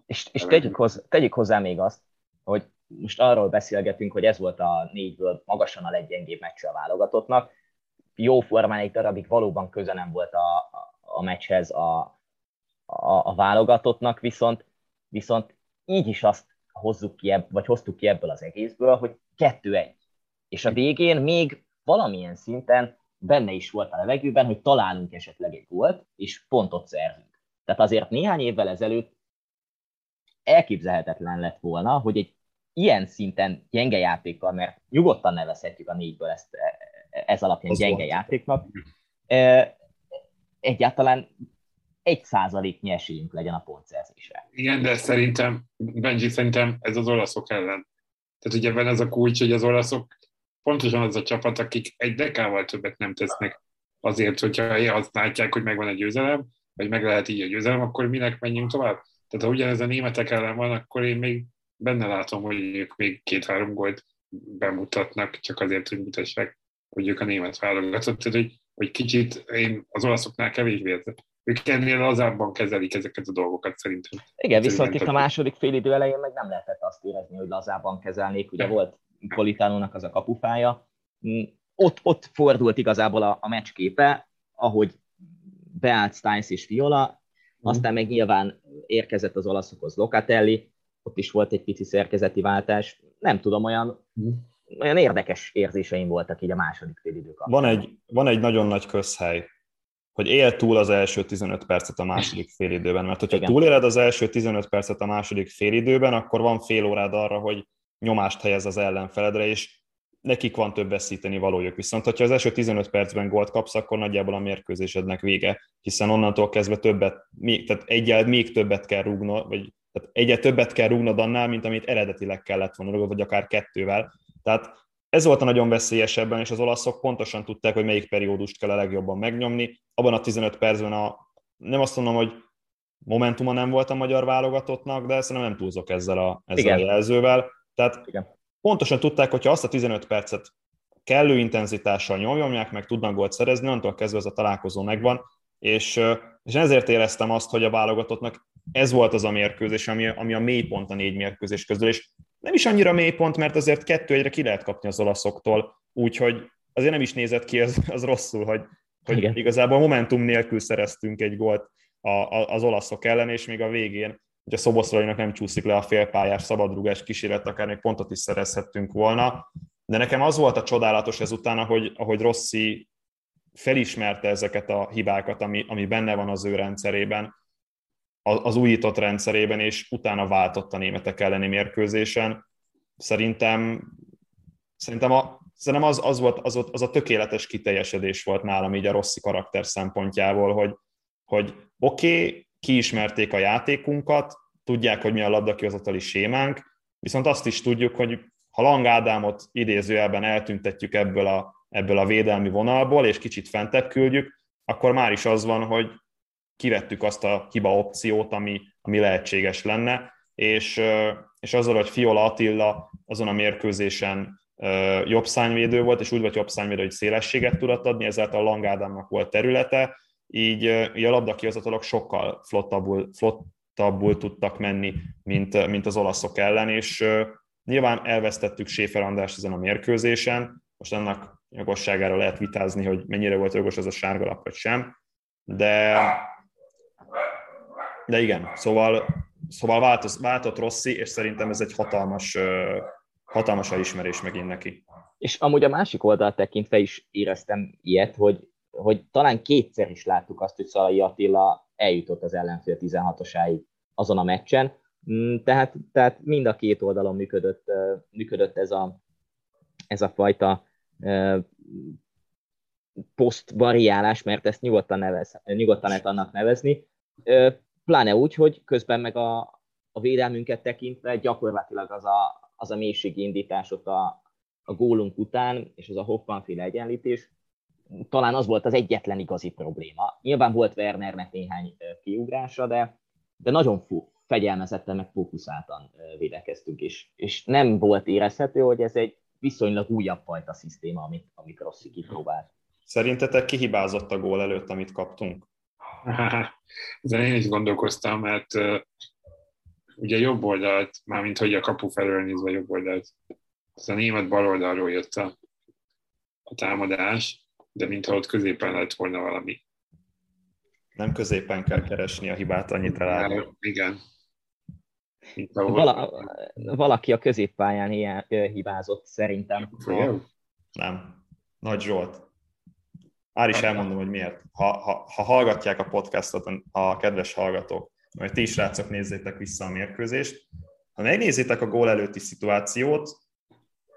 És, és tegyük, hozzá, tegyük hozzá még azt, hogy most arról beszélgetünk, hogy ez volt a négyből magasan a leggyengébb meccs a válogatottnak. Jó formán egy darabig valóban köze nem volt a, a, a meccshez a, a, a válogatottnak, viszont, viszont így is azt hozzuk ki, ebb, vagy hoztuk ki ebből az egészből, hogy kettő-egy. És a végén még valamilyen szinten benne is volt a levegőben, hogy találunk esetleg egy gólt, és pontot szerzünk. Tehát azért néhány évvel ezelőtt elképzelhetetlen lett volna, hogy egy ilyen szinten gyenge játékkal, mert nyugodtan nevezhetjük a négyből ezt ez alapján Az gyenge volt. játéknak, egyáltalán egy százaléknyi esélyünk legyen a pontszerzésre. Igen, de szerintem, Benji, szerintem ez az olaszok ellen. Tehát ugye ebben ez a kulcs, hogy az olaszok pontosan az a csapat, akik egy dekával többet nem tesznek azért, hogyha azt látják, hogy megvan a győzelem, vagy meg lehet így a győzelem, akkor minek menjünk tovább? Tehát ha ugyanez a németek ellen van, akkor én még benne látom, hogy ők még két-három gólt bemutatnak, csak azért, hogy mutassák, hogy ők a német válogatott. Tehát, hogy, hogy kicsit én az olaszoknál kevésbé ők ennél lazábban kezelik ezeket a dolgokat szerintem. Igen, viszont itt a második fél idő elején meg nem lehetett azt érezni, hogy lazábban kezelnék. Ugye volt Politánónak az a kapufája. Mm, ott, ott fordult igazából a, a meccsképe, ahogy beállt Stiles és Viola, mm. aztán meg nyilván érkezett az olaszokhoz Locatelli, ott is volt egy pici szerkezeti váltás. Nem tudom, olyan, mm. olyan érdekes érzéseim voltak így a második fél idő Van egy, van egy nagyon nagy közhely, hogy él túl az első 15 percet a második félidőben. Mert hogyha Igen. túléled az első 15 percet a második félidőben, akkor van fél órád arra, hogy nyomást helyez az ellenfeledre, és nekik van több veszíteni valójuk. Viszont, hogyha az első 15 percben gólt kapsz, akkor nagyjából a mérkőzésednek vége, hiszen onnantól kezdve többet, még, tehát egyel még többet kell rúgnod, vagy tehát egyel többet kell rúgnod annál, mint amit eredetileg kellett volna, vagy akár kettővel. Tehát ez volt a nagyon veszélyesebben, és az olaszok pontosan tudták, hogy melyik periódust kell a legjobban megnyomni. Abban a 15 percben a, nem azt mondom, hogy momentuma nem volt a magyar válogatottnak, de szerintem nem túlzok ezzel a, ezzel a jelzővel. Tehát Igen. Pontosan tudták, hogyha azt a 15 percet kellő intenzitással nyomják, meg tudnak gólt szerezni, onnantól kezdve ez a találkozó megvan, és, és ezért éreztem azt, hogy a válogatottnak ez volt az a mérkőzés, ami, ami a mélypont a négy mérkőzés közül, és nem is annyira mélypont, mert azért kettő egyre ki lehet kapni az olaszoktól, úgyhogy azért nem is nézett ki az, az rosszul, hogy, hogy Igen. igazából momentum nélkül szereztünk egy gólt a, a, az olaszok ellen, és még a végén hogy a Szoboszlainak nem csúszik le a félpályás szabadrugás kísérlet, akár még pontot is szerezhettünk volna. De nekem az volt a csodálatos ezután, ahogy, ahogy Rossi felismerte ezeket a hibákat, ami, ami benne van az ő rendszerében, az újított rendszerében, és utána váltott a németek elleni mérkőzésen. Szerintem, szerintem, a, szerintem az, az, volt, az, az a tökéletes kiteljesedés volt nálam így a Rossi karakter szempontjából, hogy, hogy oké, okay, kiismerték a játékunkat, tudják, hogy mi a labdakihozatali sémánk, viszont azt is tudjuk, hogy ha Lang Ádámot idézőjelben eltüntetjük ebből a, ebből a védelmi vonalból, és kicsit fentebb küldjük, akkor már is az van, hogy kivettük azt a hiba opciót, ami, ami lehetséges lenne, és, és azzal, hogy Fiola Attila azon a mérkőzésen jobb szányvédő volt, és úgy volt jobb szányvédő, hogy szélességet tudott adni, ezáltal Lang Ádámnak volt területe, így, a labdakihozatalok sokkal flottabbul, flottabbul tudtak menni, mint, mint az olaszok ellen, és nyilván elvesztettük Séfer Andrást ezen a mérkőzésen, most ennek jogosságára lehet vitázni, hogy mennyire volt jogos az a sárgalap, vagy sem, de, de igen, szóval, szóval változ, váltott Rossi, és szerintem ez egy hatalmas, hatalmas elismerés megint neki. És amúgy a másik oldalt tekintve is éreztem ilyet, hogy hogy talán kétszer is láttuk azt, hogy Szalai Attila eljutott az ellenfél 16-osáig azon a meccsen, mm, tehát, tehát mind a két oldalon működött, működött ez, a, ez a fajta posztvariálás, mert ezt nyugodtan, nevez, nyugodtan lehet annak nevezni, pláne úgy, hogy közben meg a, a védelmünket tekintve gyakorlatilag az a, az a mélységi indítás ott a, a gólunk után, és az a Hoffman-féle egyenlítés, talán az volt az egyetlen igazi probléma. Nyilván volt Wernernek néhány kiugrása, de, de nagyon fú, fegyelmezetten, meg fókuszáltan védekeztünk, és, és nem volt érezhető, hogy ez egy viszonylag újabb fajta szisztéma, amit, amit Rossi kipróbált. Szerintetek kihibázott a gól előtt, amit kaptunk? Ezen én is gondolkoztam, mert uh, ugye jobb oldalt, mármint hogy a kapu felől nézve jobb oldalt, az a német bal oldalról jött a, a támadás, de mintha ott középen lett volna valami. Nem középen kell keresni a hibát, annyit elárul. Igen. Vala, valaki a középpályán hibázott, szerintem. Nem. Nagy Zsolt. Már is elmondom, hogy miért. Ha, ha, ha hallgatják a podcastot a kedves hallgatók, majd ti is rácok nézzétek vissza a mérkőzést, ha megnézitek a gól előtti szituációt,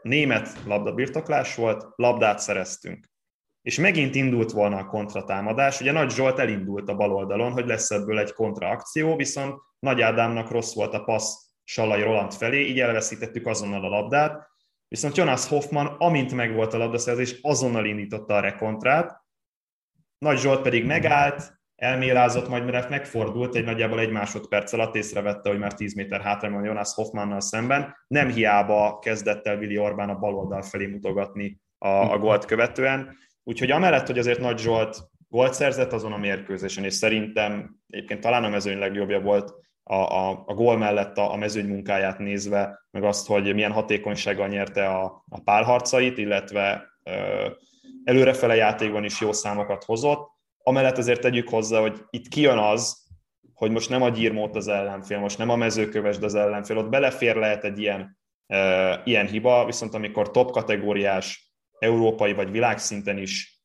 német labdabirtoklás volt, labdát szereztünk és megint indult volna a kontratámadás. Ugye Nagy Zsolt elindult a bal oldalon, hogy lesz ebből egy kontraakció, viszont Nagy Ádámnak rossz volt a passz Salai Roland felé, így elveszítettük azonnal a labdát, viszont Jonas Hoffman, amint megvolt a labdaszerzés, azonnal indította a rekontrát, Nagy Zsolt pedig megállt, elmélázott, majd mire megfordult, egy nagyjából egy másodperc alatt észrevette, hogy már 10 méter hátra van Jonas Hoffmannal szemben. Nem hiába kezdett el Vili Orbán a bal oldal felé mutogatni a, a gólt követően. Úgyhogy amellett, hogy azért Nagy Zsolt gólt szerzett azon a mérkőzésen, és szerintem egyébként talán a mezőny legjobbja volt a, a, a gól mellett a, a mezőny munkáját nézve, meg azt, hogy milyen hatékonysággal nyerte a, a párharcait, illetve ö, előrefele játékban is jó számokat hozott. Amellett azért tegyük hozzá, hogy itt kijön az, hogy most nem a gyírmót az ellenfél, most nem a mezőkövesd az ellenfél, ott belefér lehet egy ilyen, e, ilyen hiba, viszont amikor top kategóriás európai vagy világszinten is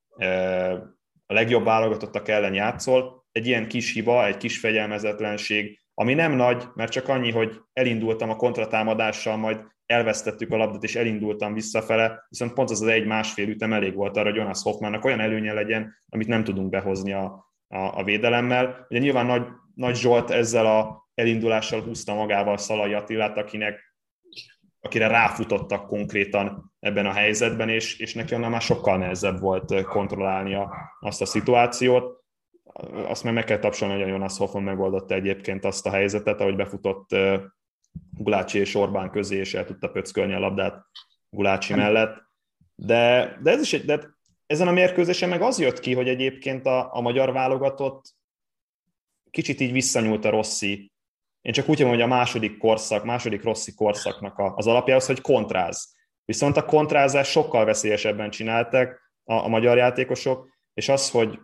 a legjobb válogatottak ellen játszol, egy ilyen kis hiba, egy kis fegyelmezetlenség, ami nem nagy, mert csak annyi, hogy elindultam a kontratámadással, majd elvesztettük a labdát, és elindultam visszafele, viszont pont az az egy-másfél ütem elég volt arra, hogy Jonas Hoffmannak olyan előnye legyen, amit nem tudunk behozni a, a, a védelemmel. Ugye nyilván nagy, nagy Zsolt ezzel a elindulással húzta magával Szalai Attilát, akinek, akire ráfutottak konkrétan ebben a helyzetben, és, és neki onnan már sokkal nehezebb volt kontrollálnia azt a szituációt azt meg meg kell tapsolni, hogy a Jonas Hoffman megoldotta egyébként azt a helyzetet, ahogy befutott Gulácsi és Orbán közé, és el tudta pöckölni a labdát Gulácsi mellett. De, de ez is egy, de ezen a mérkőzésen meg az jött ki, hogy egyébként a, a magyar válogatott kicsit így visszanyúlt a Rossi. Én csak úgy mondom, hogy a második korszak, második Rossi korszaknak az alapjához, hogy kontráz. Viszont a kontrázás sokkal veszélyesebben csináltak a, a magyar játékosok, és az, hogy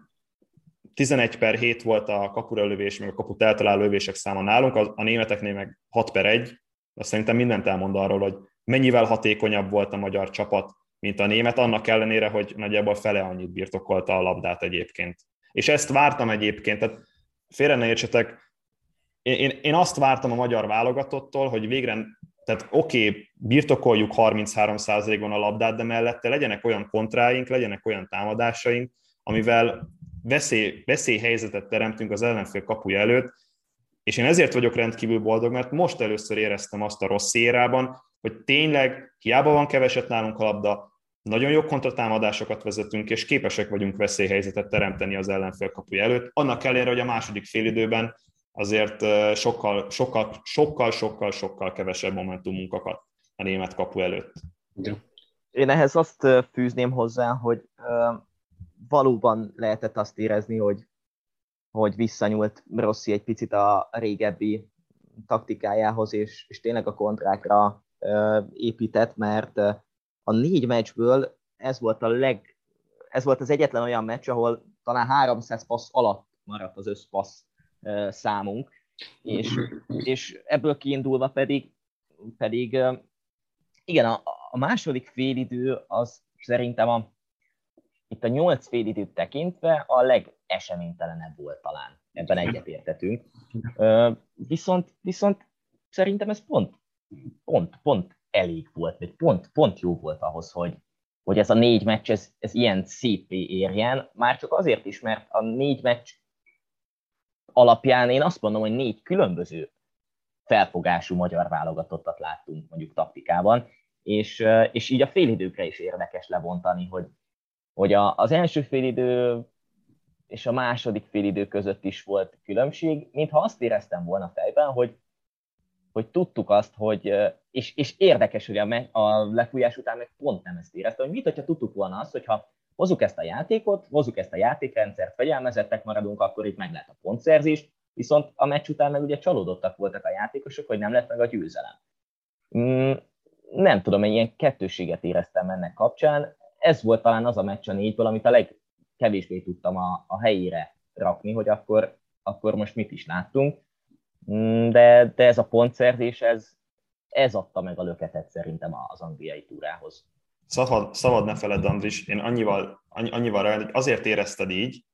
11 per 7 volt a kapura lövés, meg a kaput eltaláló lövések száma nálunk, a, a németeknél meg 6 per 1, azt szerintem mindent elmond arról, hogy mennyivel hatékonyabb volt a magyar csapat, mint a német, annak ellenére, hogy nagyjából fele annyit birtokolta a labdát egyébként. És ezt vártam egyébként, tehát félre ne értsetek, én, én azt vártam a magyar válogatottól, hogy végre, tehát oké, okay, birtokoljuk 33%-on a labdát, de mellette legyenek olyan kontráink, legyenek olyan támadásaink, amivel veszély, veszélyhelyzetet teremtünk az ellenfél kapuja előtt, és én ezért vagyok rendkívül boldog, mert most először éreztem azt a rossz érában, hogy tényleg hiába van keveset nálunk a labda, nagyon jó kontratámadásokat vezetünk, és képesek vagyunk veszélyhelyzetet teremteni az ellenfél kapuja előtt. Annak ellenére, hogy a második félidőben azért sokkal, sokkal, sokkal, sokkal, sokkal kevesebb momentumunk akadt a német kapu előtt. Én ehhez azt fűzném hozzá, hogy valóban lehetett azt érezni, hogy, hogy visszanyúlt Rossi egy picit a régebbi taktikájához, és, és tényleg a kontrákra épített, mert a négy meccsből ez volt a leg, ez volt az egyetlen olyan meccs, ahol talán 300 passz alatt maradt az összpassz számunk, és, és ebből kiindulva pedig, pedig igen, a, a második félidő az szerintem a, itt a nyolc félidőt tekintve a legeseménytelenebb volt talán. Ebben egyetértetünk. Viszont, viszont szerintem ez pont, pont, pont elég volt, vagy pont, pont jó volt ahhoz, hogy, hogy ez a négy meccs, ez, ez ilyen szépé érjen, már csak azért is, mert a négy meccs alapján én azt mondom, hogy négy különböző felfogású magyar válogatottat láttunk mondjuk taktikában, és, és így a félidőkre is érdekes lebontani, hogy, hogy a, az első félidő és a második félidő között is volt különbség, mintha azt éreztem volna fejben, hogy, hogy tudtuk azt, hogy, és, és érdekes, hogy a, me, a lefújás után meg pont nem ezt éreztem, hogy mit, hogyha tudtuk volna azt, hogyha hozzuk ezt a játékot, hozzuk ezt a játékrendszert, fegyelmezettek maradunk, akkor itt meg lehet a pontszerzés, viszont a meccs után meg ugye csalódottak voltak a játékosok, hogy nem lett meg a győzelem. Mm, nem tudom, egy ilyen kettőséget éreztem ennek kapcsán, ez volt talán az a meccs a négyből, amit a legkevésbé tudtam a, a helyére rakni, hogy akkor, akkor most mit is láttunk. Mm, de, de ez a pontszerzés, ez, ez adta meg a löketet szerintem az angliai túrához. Szabad, szabad ne feled, Andris, én annyival, annyi, annyival rá, hogy azért érezted így,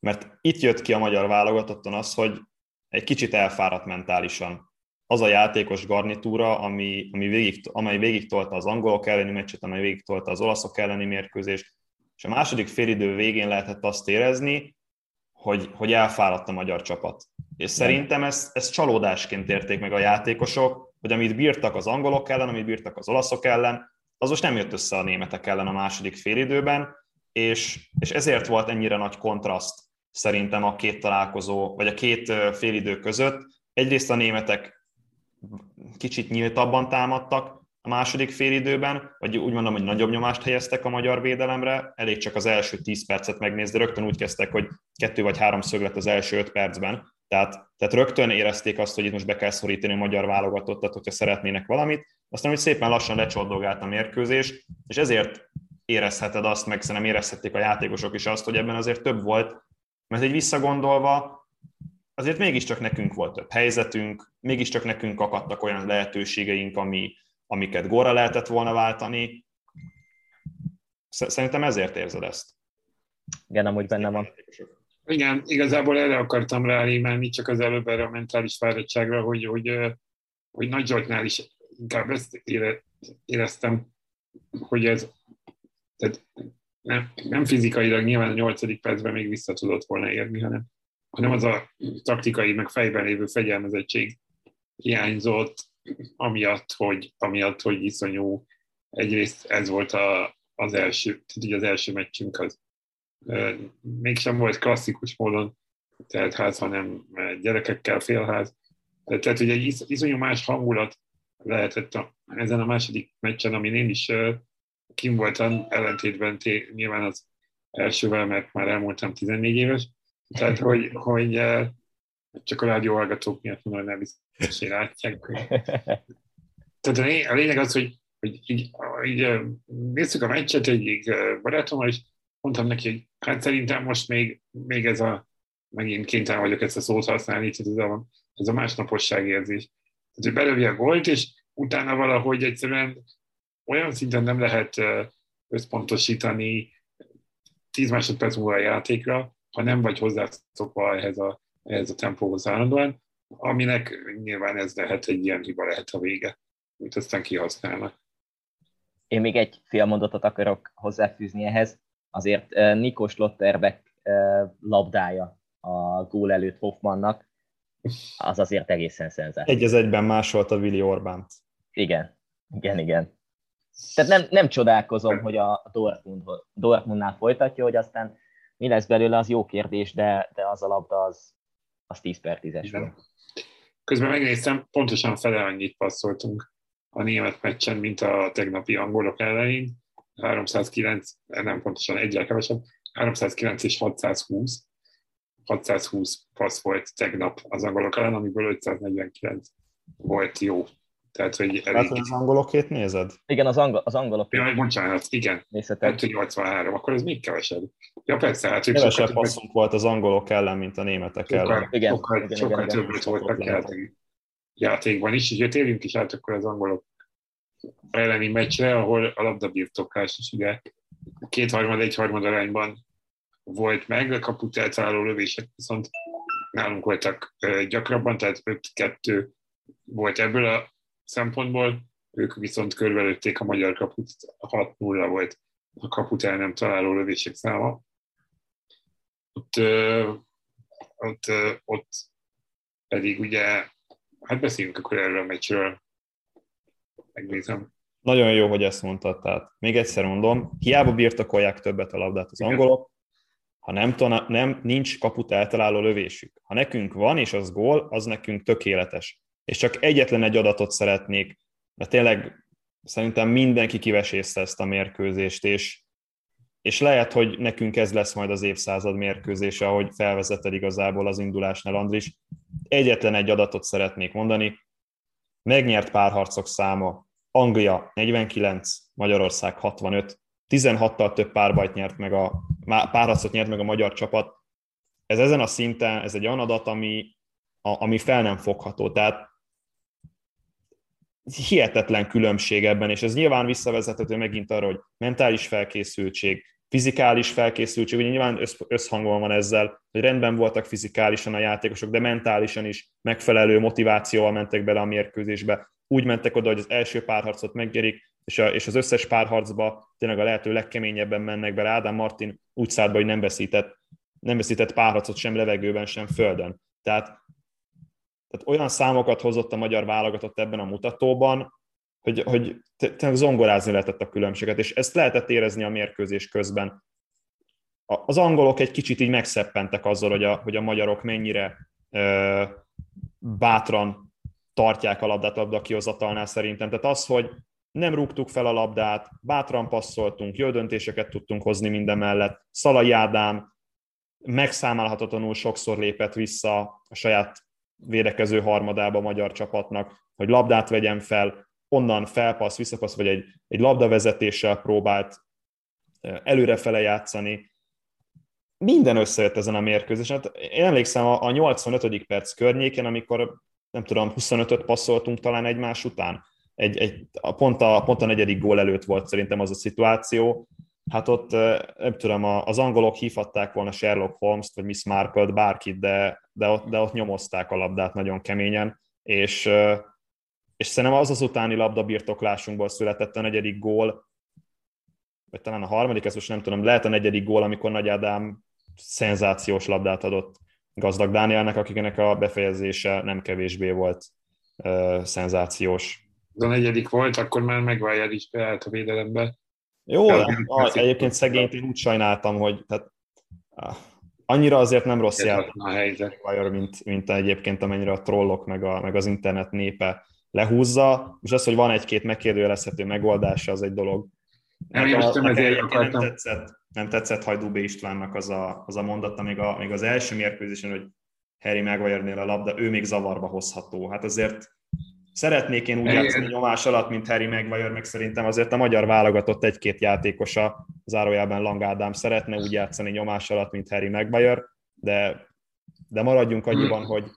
mert itt jött ki a magyar válogatotton az, hogy egy kicsit elfáradt mentálisan az a játékos garnitúra, ami, ami végig, amely végig tolta az angolok elleni meccset, amely végig tolta az olaszok elleni mérkőzést, és a második félidő végén lehetett azt érezni, hogy, hogy elfáradt a magyar csapat. És szerintem ezt, ezt csalódásként érték meg a játékosok, hogy amit bírtak az angolok ellen, amit bírtak az olaszok ellen, az most nem jött össze a németek ellen a második félidőben, és, és ezért volt ennyire nagy kontraszt szerintem a két találkozó, vagy a két félidő között. Egyrészt a németek kicsit nyíltabban támadtak, a második félidőben, vagy úgy mondom, hogy nagyobb nyomást helyeztek a magyar védelemre, elég csak az első 10 percet megnézni, rögtön úgy kezdtek, hogy kettő vagy három szöglet az első 5 percben, tehát, tehát rögtön érezték azt, hogy itt most be kell szorítani a magyar válogatottat, hogyha szeretnének valamit, aztán hogy szépen lassan lecsoddogált a mérkőzés, és ezért érezheted azt, meg szerintem érezhették a játékosok is azt, hogy ebben azért több volt, mert egy visszagondolva, azért mégiscsak nekünk volt több helyzetünk, mégiscsak nekünk akadtak olyan lehetőségeink, ami, amiket góra lehetett volna váltani. Szerintem ezért érzed ezt. Igen, amúgy benne van. Igen, igazából erre akartam rálémelni, csak az előbb erre a mentális fáradtságra, hogy, hogy, hogy Nagy Zsoltnál is inkább ezt éreztem, hogy ez tehát nem, nem fizikailag nyilván a nyolcadik percben még vissza tudott volna érni, hanem, hanem az a taktikai, meg fejben lévő fegyelmezettség hiányzott, amiatt, hogy, amiatt, hogy iszonyú, egyrészt ez volt a, az első, tehát ugye az első meccsünk az mégsem volt klasszikus módon tehát ház, hanem gyerekekkel félház. Tehát, hogy egy isz, iszonyú más hangulat lehetett a, ezen a második meccsen, amin én is kim voltam, ellentétben té, nyilván az elsővel, mert már elmúltam 14 éves, tehát hogy, hogy csak a rádió hallgatók miatt mondom, hogy nem biztos, hogy látják. Tehát a lényeg az, hogy, hogy így, így nézzük a meccset egyik barátommal, és mondtam neki, hogy hát szerintem most még, még ez a, megint kénytelen vagyok ezt a szót használni, tehát ez a, ez a másnaposság érzés. Tehát, hogy belövi a gólt, és utána valahogy egyszerűen olyan szinten nem lehet összpontosítani 10 másodperc múlva a játékra, ha nem vagy hozzászokva ehhez a, ehhez a tempóhoz állandóan, aminek nyilván ez lehet egy ilyen hiba lehet a vége, amit aztán kihasználnak. Én még egy fél mondatot akarok hozzáfűzni ehhez. Azért Nikos Lotterbeck labdája a gól előtt Hoffmannak, az azért egészen szenzációs. Egy az egyben másolta Willi Orbánt. Igen, igen, igen. Tehát nem, nem csodálkozom, hogy a Dortmund, Dortmundnál folytatja, hogy aztán mi lesz belőle, az jó kérdés, de, de az a labda az, az 10 per 10-es. Közben megnéztem, pontosan fele annyit passzoltunk a német meccsen, mint a tegnapi angolok ellenén. 309, nem pontosan egyel kevesebb, 309 és 620. 620 passz volt tegnap az angolok ellen, amiből 549 volt jó. Tehát, hogy elég... Hát, az angolokét nézed? Igen, az, angol, az angolok. Ja, bocsánat, igen. Nézhetek. 83, akkor ez még kevesebb. Ja, persze, hát ők Kevesebb sokkal passzunk volt az angolok ellen, mint a németek sokkal, ellen. Igen, sokkal, igen, sokkal igen, többet voltak játék, játékban is, úgyhogy térjünk is át akkor az angolok elleni meccsre, ahol a labdabirtoklás is ugye kétharmad, egyharmad arányban volt meg, a kaput eltaláló lövések viszont nálunk voltak gyakrabban, tehát 5-2 volt ebből a szempontból, ők viszont körülötték a magyar kaput, 6-0 volt a kaput el nem találó lövések száma. Ott, ott, ott pedig ugye, hát beszéljünk akkor erről a meccsről, megnézem. Nagyon jó, hogy ezt mondtad, tehát még egyszer mondom, hiába birtokolják többet a labdát az angolok, ha nem, tana, nem nincs kaput eltaláló lövésük. Ha nekünk van, és az gól, az nekünk tökéletes és csak egyetlen egy adatot szeretnék, mert tényleg szerintem mindenki kivesészte ezt a mérkőzést, és, és lehet, hogy nekünk ez lesz majd az évszázad mérkőzése, ahogy felvezetted igazából az indulásnál, Andris. Egyetlen egy adatot szeretnék mondani. Megnyert párharcok száma Anglia 49, Magyarország 65, 16-tal több párbajt nyert meg a, párharcot nyert meg a magyar csapat. Ez ezen a szinten, ez egy olyan adat, ami, a, ami fel nem fogható. Tehát hihetetlen különbség ebben, és ez nyilván visszavezethető megint arra, hogy mentális felkészültség, fizikális felkészültség, ugye nyilván összhangban van ezzel, hogy rendben voltak fizikálisan a játékosok, de mentálisan is megfelelő motivációval mentek bele a mérkőzésbe. Úgy mentek oda, hogy az első párharcot megnyerik, és, a, és az összes párharcba tényleg a lehető legkeményebben mennek bele. Ádám Martin úgy szállt be, hogy nem veszített, nem veszített párharcot sem levegőben, sem földön. Tehát tehát olyan számokat hozott a magyar válogatott ebben a mutatóban, hogy, hogy zongorázni lehetett a különbséget, és ezt lehetett érezni a mérkőzés közben. Az angolok egy kicsit így megszeppentek azzal, hogy a, hogy a magyarok mennyire ö, bátran tartják a labdát labda kihozatalnál szerintem. Tehát az, hogy nem rúgtuk fel a labdát, bátran passzoltunk, jó döntéseket tudtunk hozni minden mellett. Szalai Ádám megszámálhatatlanul sokszor lépett vissza a saját védekező harmadába a magyar csapatnak, hogy labdát vegyen fel, onnan felpassz, visszapassz, vagy egy, egy labdavezetéssel próbált előrefele játszani. Minden összejött ezen a mérkőzésen. Hát én emlékszem a, a 85. perc környékén, amikor nem tudom, 25-öt passzoltunk talán egymás után. Egy, egy, a pont, a, pont a negyedik gól előtt volt szerintem az a szituáció. Hát ott nem tudom, az angolok hívhatták volna Sherlock Holmes-t, vagy Miss Marple-t, bárkit, de, de, ott, de ott nyomozták a labdát nagyon keményen, és, és szerintem az az utáni labdabirtoklásunkból született a negyedik gól, vagy talán a harmadik, ezt most nem tudom, lehet a negyedik gól, amikor Nagy Ádám szenzációs labdát adott Gazdag Dánielnek, akiknek a befejezése nem kevésbé volt uh, szenzációs. De a negyedik volt, akkor már megválja is beállt a védelembe. Jó, a, egyébként szegényt én úgy sajnáltam, hogy tehát, annyira azért nem rossz játék a helyzet. mint, mint egyébként amennyire a trollok meg, a, meg az internet népe lehúzza, és az, hogy van egy-két megkérdőjelezhető megoldása, az egy dolog. Nem, én most nem ezért akartam. Nem tetszett, nem tetszett Hajdú B. Istvánnak az a, az a mondata, még, a, még az első mérkőzésen, hogy Harry maguire a labda, ő még zavarba hozható. Hát azért szeretnék én úgy játszani nyomás alatt, mint Harry Maguire, meg szerintem azért a magyar válogatott egy-két játékosa, zárójában Lang Ádám szeretne úgy játszani nyomás alatt, mint Harry Maguire, de, de maradjunk annyiban, hmm. hogy,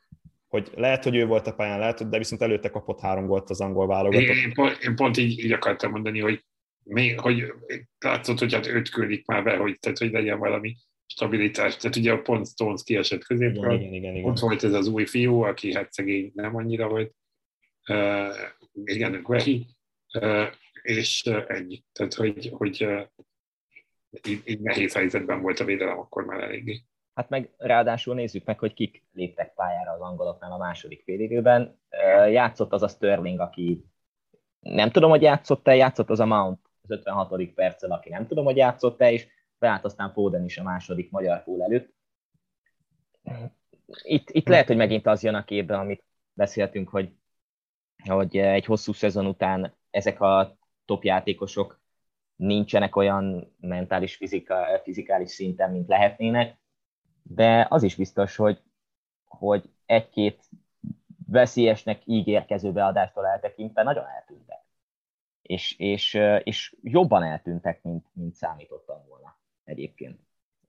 hogy lehet, hogy ő volt a pályán, lehet, de viszont előtte kapott három gólt az angol válogatott. Én, pont, én pont így, így akartam mondani, hogy még, hogy látszott, hogy hát őt küldik már be, hogy, tehát, hogy legyen valami stabilitás. Tehát ugye a pont Stones kiesett középről, igen, igen, igen, ott volt ez az új fiú, aki hát szegény nem annyira volt, uh, igen, Guehi, uh, és uh, ennyi. Tehát, hogy, hogy uh, így, így nehéz helyzetben volt a védelem akkor már eléggé. Hát meg ráadásul nézzük meg, hogy kik léptek pályára az angoloknál a második félidőben. Játszott az a Sterling, aki nem tudom, hogy játszott-e, játszott az a Mount az 56. perccel, aki nem tudom, hogy játszott-e, és beállt aztán Foden is a második magyar fúl előtt. Itt, itt lehet, hogy megint az jön a képbe, amit beszéltünk, hogy, hogy egy hosszú szezon után ezek a top játékosok nincsenek olyan mentális, fizika, fizikális szinten, mint lehetnének, de az is biztos, hogy, hogy egy-két veszélyesnek ígérkező beadástól eltekintve nagyon eltűntek. És, és, és jobban eltűntek, mint, mint számítottam volna egyébként.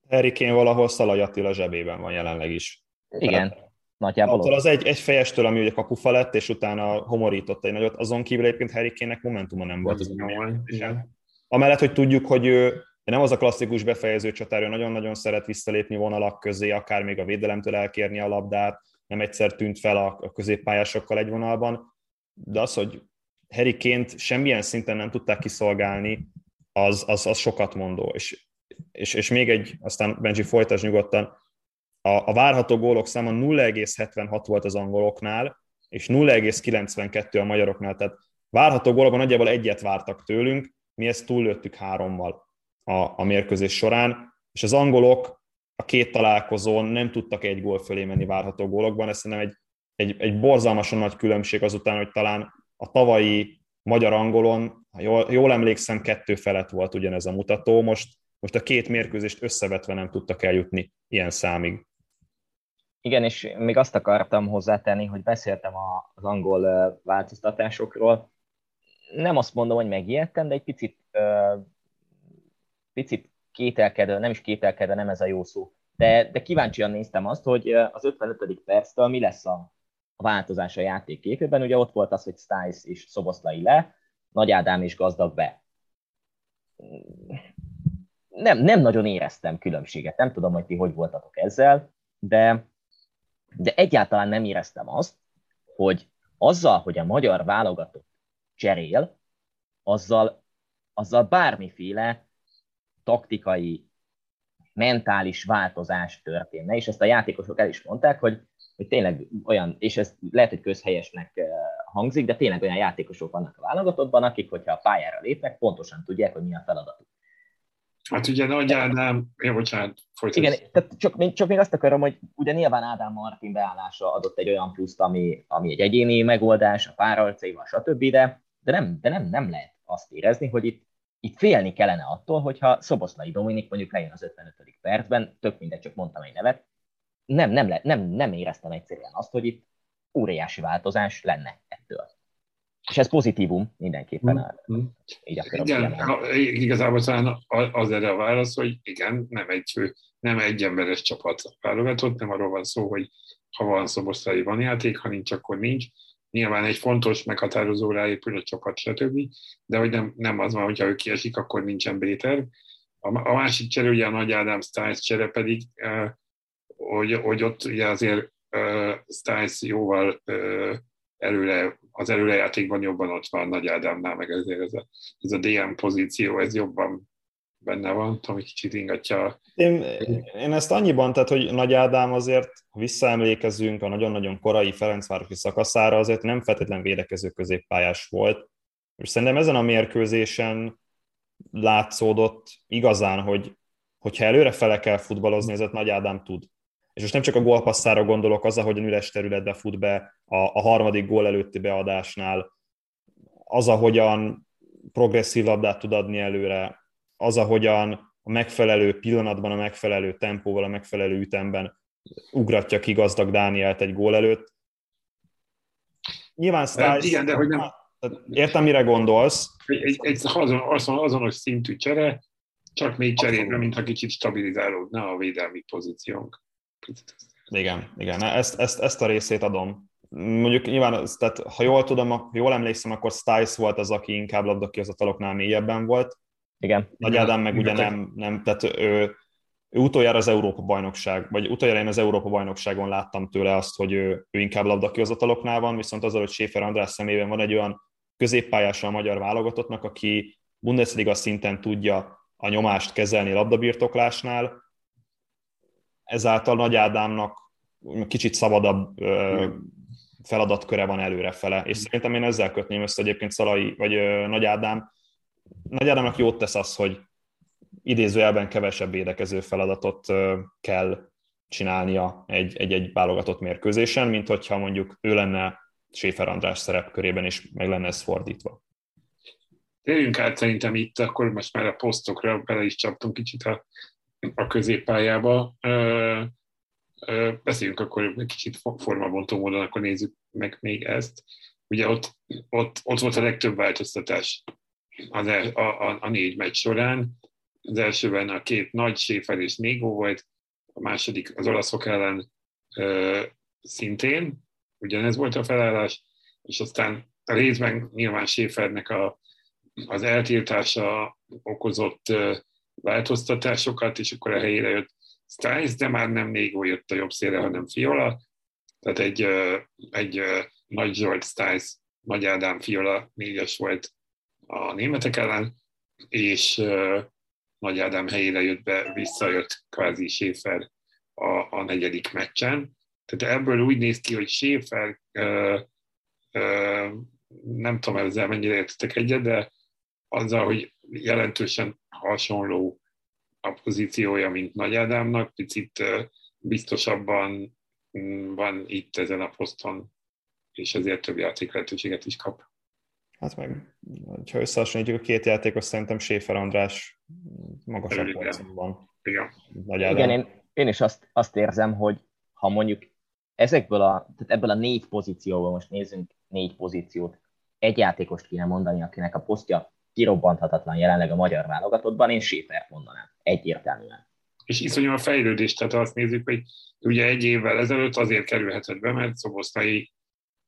Erikén valahol Szalai Attila zsebében van jelenleg is. Igen, Tehát, nagyjából. Attól az egy, egy fejestől, ami ugye kapufa lett, és utána homorított egy nagyot, azon kívül egyébként Harry momentuma nem volt. Az Amellett, hogy tudjuk, hogy ő nem az a klasszikus befejező csatár, ő nagyon-nagyon szeret visszalépni vonalak közé, akár még a védelemtől elkérni a labdát, nem egyszer tűnt fel a, középpályásokkal egy vonalban, de az, hogy Harryként semmilyen szinten nem tudták kiszolgálni, az, az, az sokat mondó. És, és, és még egy, aztán Benji folytas nyugodtan, a, a várható gólok száma 0,76 volt az angoloknál, és 0,92 a magyaroknál, tehát várható gólokban nagyjából egyet vártak tőlünk, mi ezt túllőttük hárommal a, a mérkőzés során, és az angolok a két találkozón nem tudtak egy gól fölé menni várható gólokban, ez szerintem egy, egy, egy borzalmasan nagy különbség azután, hogy talán a tavalyi magyar-angolon, ha jól, jól emlékszem, kettő felett volt ugyanez a mutató, most, most a két mérkőzést összevetve nem tudtak eljutni ilyen számig. Igen, és még azt akartam hozzátenni, hogy beszéltem az angol változtatásokról. Nem azt mondom, hogy megijedtem, de egy picit, picit kételkedő, nem is kételkedő, nem ez a jó szó, de, de kíváncsian néztem azt, hogy az 55. perctől mi lesz a, a változás a játék képében. Ugye ott volt az, hogy Stiles és Szoboszlai le, Nagy Ádám és Gazdag be. Nem, nem nagyon éreztem különbséget, nem tudom, hogy ti hogy voltatok ezzel, de, de egyáltalán nem éreztem azt, hogy azzal, hogy a magyar válogatott cserél, azzal, azzal bármiféle taktikai, mentális változás történne, és ezt a játékosok el is mondták, hogy, hogy tényleg olyan, és ez lehet, hogy közhelyesnek eh, hangzik, de tényleg olyan játékosok vannak a válogatottban, akik, hogyha a pályára lépnek, pontosan tudják, hogy mi a feladatuk. Hát ugye Nagy Ádám, ja, bocsánat, folytasd. Igen, tehát csak, csak még azt akarom, hogy ugye nyilván Ádám Martin beállása adott egy olyan pluszt, ami, ami egy egyéni megoldás, a páralcaival, stb., de, de, nem, de nem, nem lehet azt érezni, hogy itt, itt félni kellene attól, hogyha Szoboszlai Dominik mondjuk lejön az 55. percben, tök mindegy, csak mondtam egy nevet, nem, nem, le, nem, nem éreztem egyszerűen azt, hogy itt óriási változás lenne ettől. És ez pozitívum mindenképpen. Mm. Így igen, igazából talán az erre a válasz, hogy igen, nem egy, nem egy emberes csapat válogatott, nem arról van szó, hogy ha van szoboszlai van játék, ha nincs, akkor nincs. Nyilván egy fontos, meghatározó ráépül a csapat, stb. De hogy nem, nem az van, hogyha ő kiesik, akkor nincsen Béter. A, a másik csere, ugye a Nagy Ádám Stiles csere pedig, eh, hogy, hogy ott ugye azért uh, Stiles jóval uh, előre, az előrejátékban jobban ott van Nagy Ádámnál, meg ezért ez a, ez a DM pozíció, ez jobban benne van, ami kicsit ingatja. Én, én ezt annyiban, tehát, hogy Nagy Ádám azért, ha visszaemlékezünk a nagyon-nagyon korai Ferencvárosi szakaszára, azért nem feltétlen védekező középpályás volt, és szerintem ezen a mérkőzésen látszódott igazán, hogy hogyha előre fele kell futballozni, ezért Nagy Ádám tud. És most nem csak a gólpasszára gondolok, az, ahogyan üres területbe fut be a, a harmadik gól előtti beadásnál, az, ahogyan progresszív labdát tud adni előre, az, ahogyan a megfelelő pillanatban, a megfelelő tempóval, a megfelelő ütemben ugratja ki gazdag Dánielt egy gól előtt. Nyilván Stiles... Igen, de hogy nem... Értem, mire gondolsz. Egy, egy, egy azon, azon, azonos szintű csere, csak még cserébe, mintha kicsit stabilizálódna a védelmi pozíciónk. Igen, igen, ezt, ezt, ezt a részét adom. Mondjuk nyilván, tehát, ha jól tudom, ha jól emlékszem, akkor Stiles volt az, aki inkább labdakihozataloknál mélyebben volt. Igen. Nagy Ádám meg ugye nem, nem tehát ő, ő utoljára az Európa bajnokság, vagy utoljára én az Európa bajnokságon láttam tőle azt, hogy ő, ő inkább labdakihozataloknál van, viszont azzal, hogy Schäfer András szemében van egy olyan középpályása a magyar válogatottnak, aki Bundesliga szinten tudja a nyomást kezelni labdabirtoklásnál, ezáltal Nagy Ádámnak kicsit szabadabb feladatköre van előrefele, és szerintem én ezzel kötném össze egyébként Szalai, vagy Nagy Ádám. Nagy Ádámnak jót tesz az, hogy idézőjelben kevesebb védekező feladatot kell csinálnia egy, egy, egy válogatott mérkőzésen, mint hogyha mondjuk ő lenne Séfer András szerepkörében, és meg lenne ez fordítva. Térjünk át szerintem itt, akkor most már a posztokra bele is csaptunk kicsit a a középpályába. Beszéljünk akkor egy kicsit formabontó módon, akkor nézzük meg még ezt. Ugye ott, ott, ott volt a legtöbb változtatás az el, a, a, a négy meccs során. Az elsőben a két nagy Séfer és Négó volt, a második az olaszok ellen ö, szintén, ugyanez volt a felállás, és aztán a részben nyilván Séfernek a, az eltiltása okozott változtatásokat, és akkor a helyére jött Stiles, de már nem Négó jött a jobb szélre, hanem Fiola. Tehát egy, egy Nagy Zsolt Stiles, Nagy Ádám Fiola négyes volt a németek ellen, és Nagy Ádám helyére jött be, visszajött kvázi Schäfer a, a negyedik meccsen. Tehát ebből úgy néz ki, hogy Schäfer nem tudom ezzel mennyire értetek egyet, de azzal, hogy jelentősen hasonló a pozíciója, mint Nagy Ádámnak, picit biztosabban van itt ezen a poszton, és ezért több játék lehetőséget is kap. Hát meg, ha összehasonlítjuk a két játékos, szerintem Séfer András magasabb polcon van. Igen, Nagy. Igen én, én is azt, azt érzem, hogy ha mondjuk ezekből a, tehát ebből a négy pozícióból, most nézzünk négy pozíciót, egy játékost kéne mondani, akinek a posztja kirobbanthatatlan jelenleg a magyar válogatottban, én Séfert mondanám, egyértelműen. És iszonyú a fejlődés, tehát azt nézzük, hogy ugye egy évvel ezelőtt azért kerülhetett be, mert Szoboszlai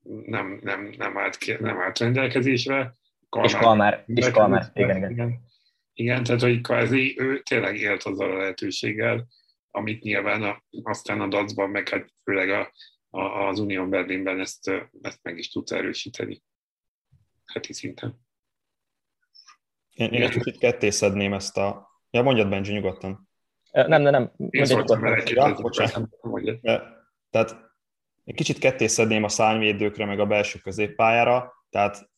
nem, nem, nem, állt, nem állt rendelkezésre. Kalmár, és Kalmár, és Kalmár, igen, igen. igen. Igen, tehát hogy kvázi ő tényleg élt azzal a lehetőséggel, amit nyilván a, aztán a dacban, meg hát főleg a, a, az Unión Berlinben ezt, ezt meg is tudta erősíteni heti szinten. Én, én egy kicsit kettészedném ezt a... Ja, mondjad, Benji, nyugodtan. Nem, nem, nem. Én szóltam vele ja, Tehát egy kicsit kettészedném a szányvédőkre, meg a belső középpályára. Tehát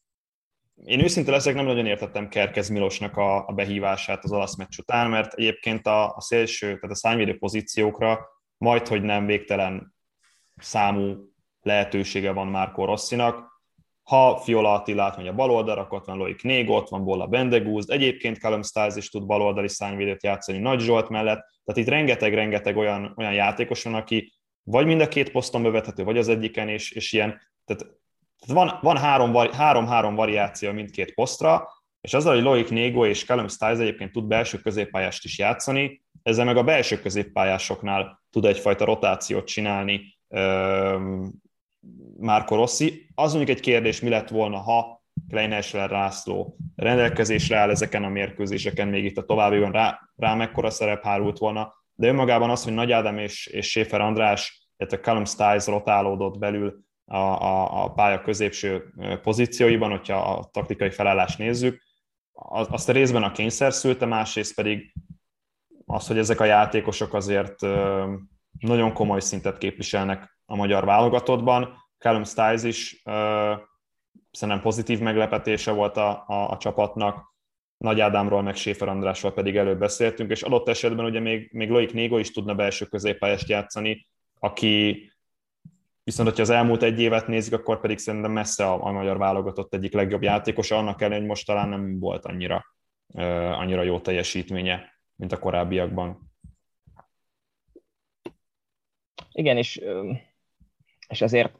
én őszinte leszek, nem nagyon értettem Kerkez Milosnak a, a behívását az olasz meccs után, mert egyébként a, a szélső, tehát a szányvédő pozíciókra majd, hogy nem végtelen számú lehetősége van Márko Rosszinak. ha Fiola Attilát megy a bal akkor ott van Loic Négo, ott van Bolla Bendegúz, egyébként Callum Stiles is tud baloldali szányvédőt játszani Nagy Zsolt mellett, tehát itt rengeteg-rengeteg olyan, olyan játékos van, aki vagy mind a két poszton bevethető, vagy az egyiken, és, és ilyen, tehát van, van három, három, három variáció mindkét posztra, és azzal, hogy Loic Négo és Callum Stiles egyébként tud belső középpályást is játszani, ezzel meg a belső középpályásoknál tud egyfajta rotációt csinálni Márko Rossi. Az mondjuk egy kérdés, mi lett volna, ha Kleinesler Rászló rendelkezésre áll ezeken a mérkőzéseken, még itt a továbbiban rá, rá mekkora szerep hárult volna, de önmagában az, hogy Nagy Ádám és, és Schäfer András, illetve Callum Stiles rotálódott belül a, a, a pálya középső pozícióiban, hogyha a taktikai felállást nézzük, azt a részben a kényszer szülte, másrészt pedig az, hogy ezek a játékosok azért nagyon komoly szintet képviselnek a magyar válogatottban. Callum Stiles is szerintem pozitív meglepetése volt a, a, a csapatnak, Nagy Ádámról, meg Séfer Andrásról pedig előbb beszéltünk, és adott esetben ugye még, még Loik Négo is tudna belső középpályást játszani, aki viszont, hogyha az elmúlt egy évet nézik, akkor pedig szerintem messze a, a magyar válogatott egyik legjobb játékosa, annak ellenére, hogy most talán nem volt annyira, uh, annyira jó teljesítménye, mint a korábbiakban. Igen, és, és azért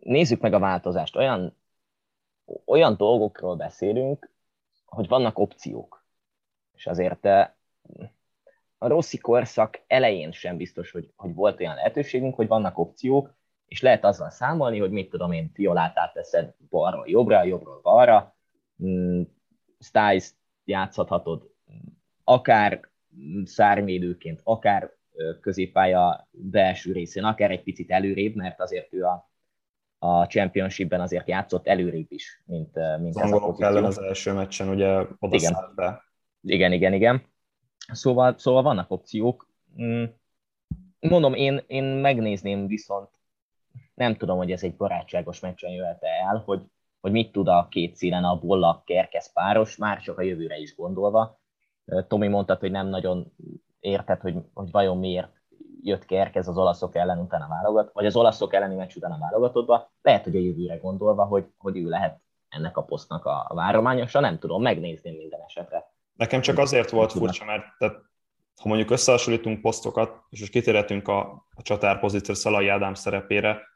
nézzük meg a változást. Olyan, olyan dolgokról beszélünk, hogy vannak opciók. És azért a Rossi korszak elején sem biztos, hogy, hogy volt olyan lehetőségünk, hogy vannak opciók, és lehet azzal számolni, hogy mit tudom én, Fiolát átteszed balról jobbra, jobbról balra, mm, Stiles játszhatod akár szármédőként, akár középpálya belső részén, akár egy picit előrébb, mert azért ő a, a championshipben azért játszott előrébb is, mint, mint az ez a pozíció. ellen az első meccsen ugye oda igen. be. Igen, igen, igen. Szóval, szóval vannak opciók. Mm, mondom, én, én megnézném viszont, nem tudom, hogy ez egy barátságos meccsen jöhet el, hogy, hogy mit tud a két színen a bolla kerkesz páros, már csak a jövőre is gondolva. Tomi mondta, hogy nem nagyon érted, hogy, hogy vajon miért jött Kerkez az olaszok ellen utána válogat, vagy az olaszok elleni meccs után a válogatottba, lehet, hogy a jövőre gondolva, hogy, hogy ő lehet ennek a posztnak a várományosa, nem tudom, megnézném minden esetre. Nekem csak azért volt furcsa, mert tehát, ha mondjuk összehasonlítunk posztokat, és most kitérhetünk a, a csatárpozíció Szalai Ádám szerepére,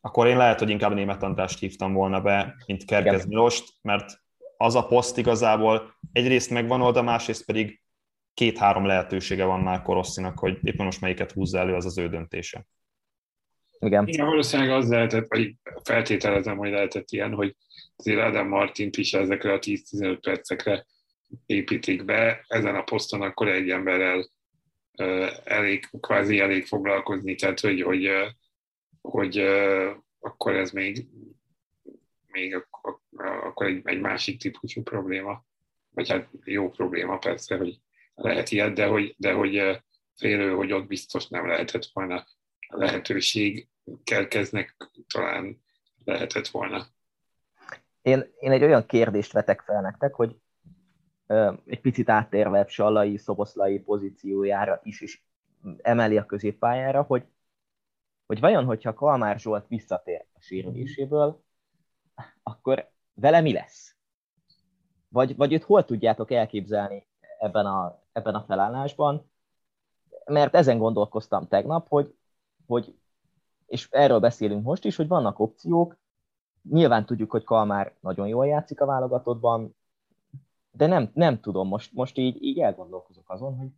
akkor én lehet, hogy inkább német Andrást hívtam volna be, mint Kerkez Milost, mert az a poszt igazából egyrészt megvan oda, másrészt pedig két-három lehetősége van már Korosszinak, hogy éppen most melyiket húzza elő, az az ő döntése. Igen. Igen, valószínűleg az lehetett, vagy feltételezem, hogy lehetett ilyen, hogy azért Adam Martint is ezekre a 10-15 percekre építik be, ezen a poszton akkor egy emberrel elég, kvázi elég foglalkozni, tehát hogy, hogy, hogy akkor ez még, még akkor egy, egy másik típusú probléma, vagy hát jó probléma persze, hogy lehet ilyet, de hogy, de hogy félő, hogy ott biztos nem lehetett volna lehetőség, kelkeznek talán lehetett volna. Én, én egy olyan kérdést vetek fel nektek, hogy egy picit áttérve Sallai, Szoboszlai pozíciójára is, is emeli a középpályára, hogy, hogy vajon, hogyha Kalmár Zsolt visszatér a sérüléséből, akkor vele mi lesz? Vagy, vagy őt hol tudjátok elképzelni ebben a, ebben a felállásban? Mert ezen gondolkoztam tegnap, hogy, hogy és erről beszélünk most is, hogy vannak opciók, nyilván tudjuk, hogy Kalmár nagyon jól játszik a válogatottban, de nem, nem tudom, most, most így, így elgondolkozok azon, hogy,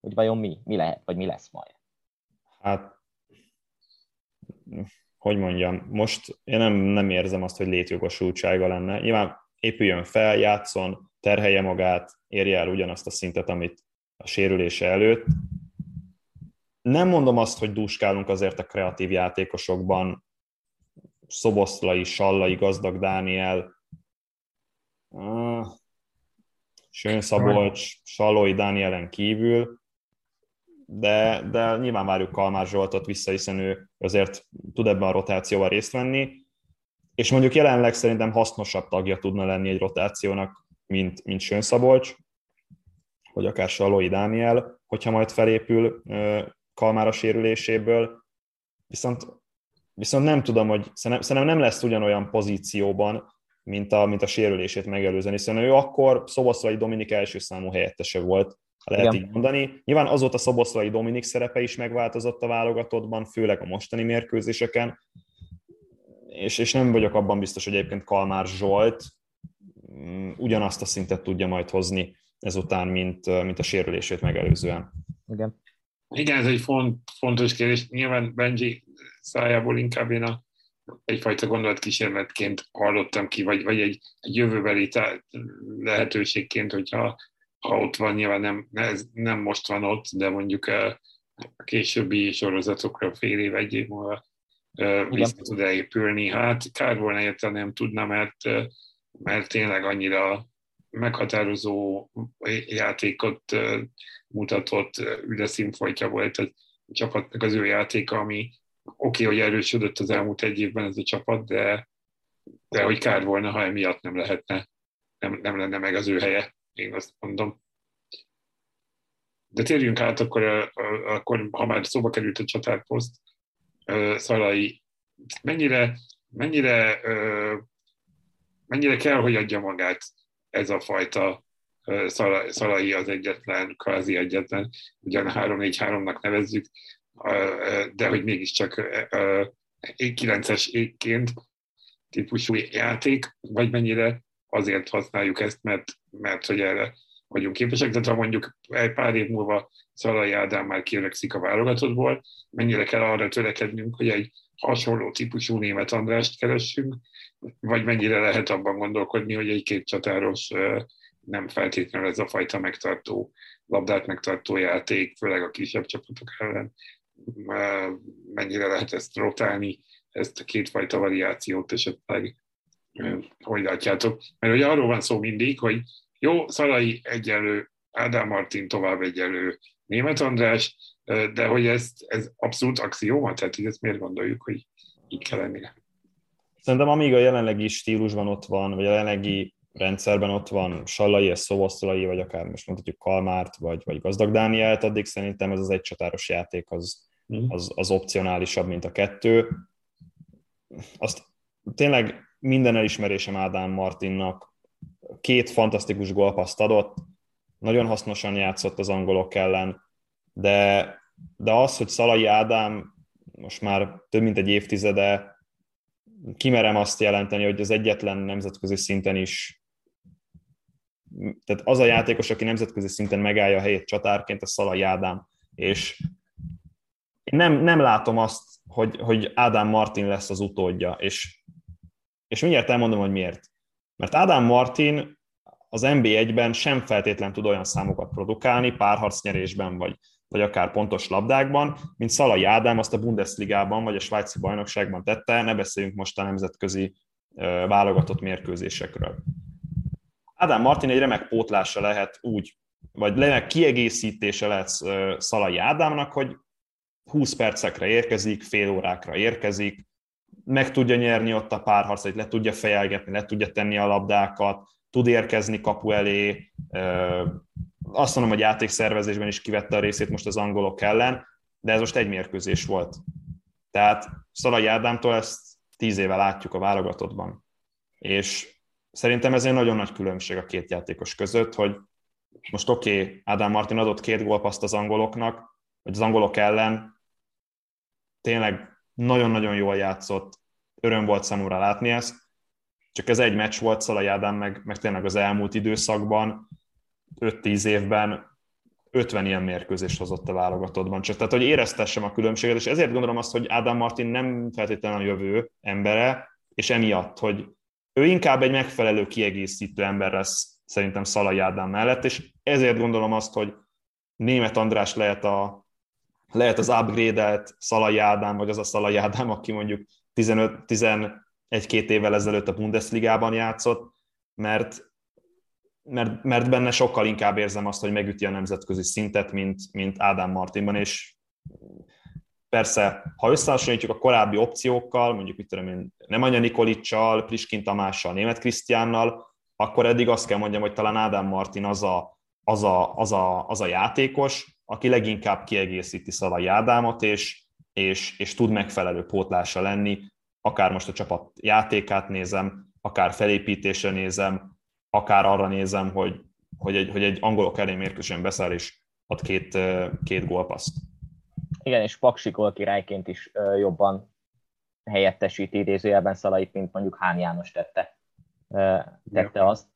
hogy vajon mi, mi lehet, vagy mi lesz majd. Hát, hogy mondjam, most én nem, nem érzem azt, hogy létjogosultsága lenne. Nyilván épüljön fel, játszon, terhelje magát, érje el ugyanazt a szintet, amit a sérülése előtt. Nem mondom azt, hogy dúskálunk azért a kreatív játékosokban, Szoboszlai, Sallai, Gazdag Dániel, Sőn Szabolcs, Salói Dánielen kívül, de, de nyilván várjuk Kalmár Zsoltot vissza, hiszen ő azért tud ebben a rotációval részt venni, és mondjuk jelenleg szerintem hasznosabb tagja tudna lenni egy rotációnak, mint, mint Sőn Szabolcs, vagy akár Salói Dániel, hogyha majd felépül Kalmár a sérüléséből. Viszont viszont nem tudom, hogy szerintem nem lesz ugyanolyan pozícióban, mint a, mint a sérülését megelőzően, hiszen ő akkor Szoboszlai Dominik első számú helyettese volt, ha lehet Igen. így mondani. Nyilván azóta Szoboszlai Dominik szerepe is megváltozott a válogatottban, főleg a mostani mérkőzéseken, és, és nem vagyok abban biztos, hogy egyébként Kalmár Zsolt ugyanazt a szintet tudja majd hozni ezután, mint, mint a sérülését megelőzően. Igen. Igen, ez egy font, fontos kérdés. Nyilván Benji szájából inkább én a, egyfajta gondolatkísérletként hallottam ki, vagy, vagy egy, egy jövőbeli tá- lehetőségként, hogyha ha ott van, nyilván nem, ez nem most van ott, de mondjuk a, a későbbi sorozatokra fél év, egy év múlva vissza tud elépülni. Hát kár volna érte, nem tudna, mert, mert tényleg annyira meghatározó játékot mutatott, üde színfolytja volt a csapatnak az ő játéka, ami oké, okay, hogy erősödött az elmúlt egy évben ez a csapat, de, de hogy kár volna, ha emiatt nem lehetne, nem, nem lenne meg az ő helye, én azt mondom. De térjünk át akkor, akkor ha már szóba került a csatárposzt, Szalai, mennyire, mennyire, mennyire kell, hogy adja magát ez a fajta Szalai az egyetlen, kvázi egyetlen, ugyan 3-4-3-nak nevezzük, de hogy mégiscsak 9-es égként típusú játék, vagy mennyire azért használjuk ezt, mert, mert hogy erre vagyunk képesek, de ha mondjuk egy pár év múlva Szalai Ádám már kiöregszik a válogatottból, mennyire kell arra törekednünk, hogy egy hasonló típusú német Andrást keressünk, vagy mennyire lehet abban gondolkodni, hogy egy két csatáros nem feltétlenül ez a fajta megtartó, labdát megtartó játék, főleg a kisebb csapatok ellen, mennyire lehet ezt rotálni, ezt a kétfajta variációt esetleg hogy látjátok. Mert ugye arról van szó mindig, hogy jó, Szalai egyelő, Ádám Martin tovább egyelő, Német András, de hogy ez, ez abszolút axióma, tehát hogy ezt miért gondoljuk, hogy így kell lennie? Szerintem amíg a jelenlegi stílusban ott van, vagy a jelenlegi rendszerben ott van Sallai, és Szoboszlai, vagy akár most mondhatjuk Kalmárt, vagy, vagy Gazdag Dánielt, addig szerintem ez az egy csatáros játék az, mhm. az, az opcionálisabb, mint a kettő. Azt tényleg minden elismerésem Ádám Martinnak, két fantasztikus gólpaszt adott, nagyon hasznosan játszott az angolok ellen, de, de az, hogy Szalai Ádám most már több mint egy évtizede kimerem azt jelenteni, hogy az egyetlen nemzetközi szinten is tehát az a játékos, aki nemzetközi szinten megállja a helyét csatárként, a Szalai Ádám, és én nem, nem látom azt, hogy, hogy Ádám Martin lesz az utódja, és, és mindjárt elmondom, hogy miért. Mert Ádám Martin az NB1-ben sem feltétlen tud olyan számokat produkálni, párharcnyerésben vagy, vagy akár pontos labdákban, mint Szalai Ádám azt a Bundesligában vagy a svájci bajnokságban tette, ne beszéljünk most a nemzetközi válogatott mérkőzésekről. Ádám Martin egy remek pótlása lehet úgy, vagy remek kiegészítése lehet Szalai Ádámnak, hogy 20 percekre érkezik, fél órákra érkezik, meg tudja nyerni ott a párharcot, le tudja fejelgetni, le tudja tenni a labdákat, tud érkezni kapu elé, azt mondom, hogy játékszervezésben is kivette a részét most az angolok ellen, de ez most egy mérkőzés volt. Tehát Szalai Ádámtól ezt tíz éve látjuk a válogatottban. És szerintem ez egy nagyon nagy különbség a két játékos között, hogy most oké, okay, Ádám Martin adott két gólpaszt az angoloknak, vagy az angolok ellen, tényleg nagyon-nagyon jól játszott, öröm volt számomra látni ezt, csak ez egy meccs volt Szalai Ádám, meg, meg tényleg az elmúlt időszakban, 5-10 évben 50 ilyen mérkőzést hozott a válogatottban. Csak tehát, hogy éreztessem a különbséget, és ezért gondolom azt, hogy Ádám Martin nem feltétlenül a jövő embere, és emiatt, hogy ő inkább egy megfelelő kiegészítő ember lesz szerintem Szalai Ádám mellett, és ezért gondolom azt, hogy német András lehet, a, lehet az upgrade-elt Szalai Ádám, vagy az a Szalai Ádám, aki mondjuk 15, 11-két évvel ezelőtt a Bundesligában játszott, mert, mert, mert benne sokkal inkább érzem azt, hogy megüti a nemzetközi szintet, mint, mint Ádám Martinban, és Persze, ha összehasonlítjuk a korábbi opciókkal, mondjuk mit tudom én, Nemanja Nikolicsal, Priskin Tamással, Német Krisztiánnal, akkor eddig azt kell mondjam, hogy talán Ádám Martin az a, az a, az a, az a játékos, aki leginkább kiegészíti Szalai Ádámot, és, és, és tud megfelelő pótlása lenni, akár most a csapat játékát nézem, akár felépítésre nézem, akár arra nézem, hogy, hogy, egy, hogy egy angolok elé mérkőzésen beszáll és ad két, két gólpaszt. Igen, és Paksikol királyként is jobban helyettesíti idézőjelben Szalait, mint mondjuk Hán János tette, tette azt.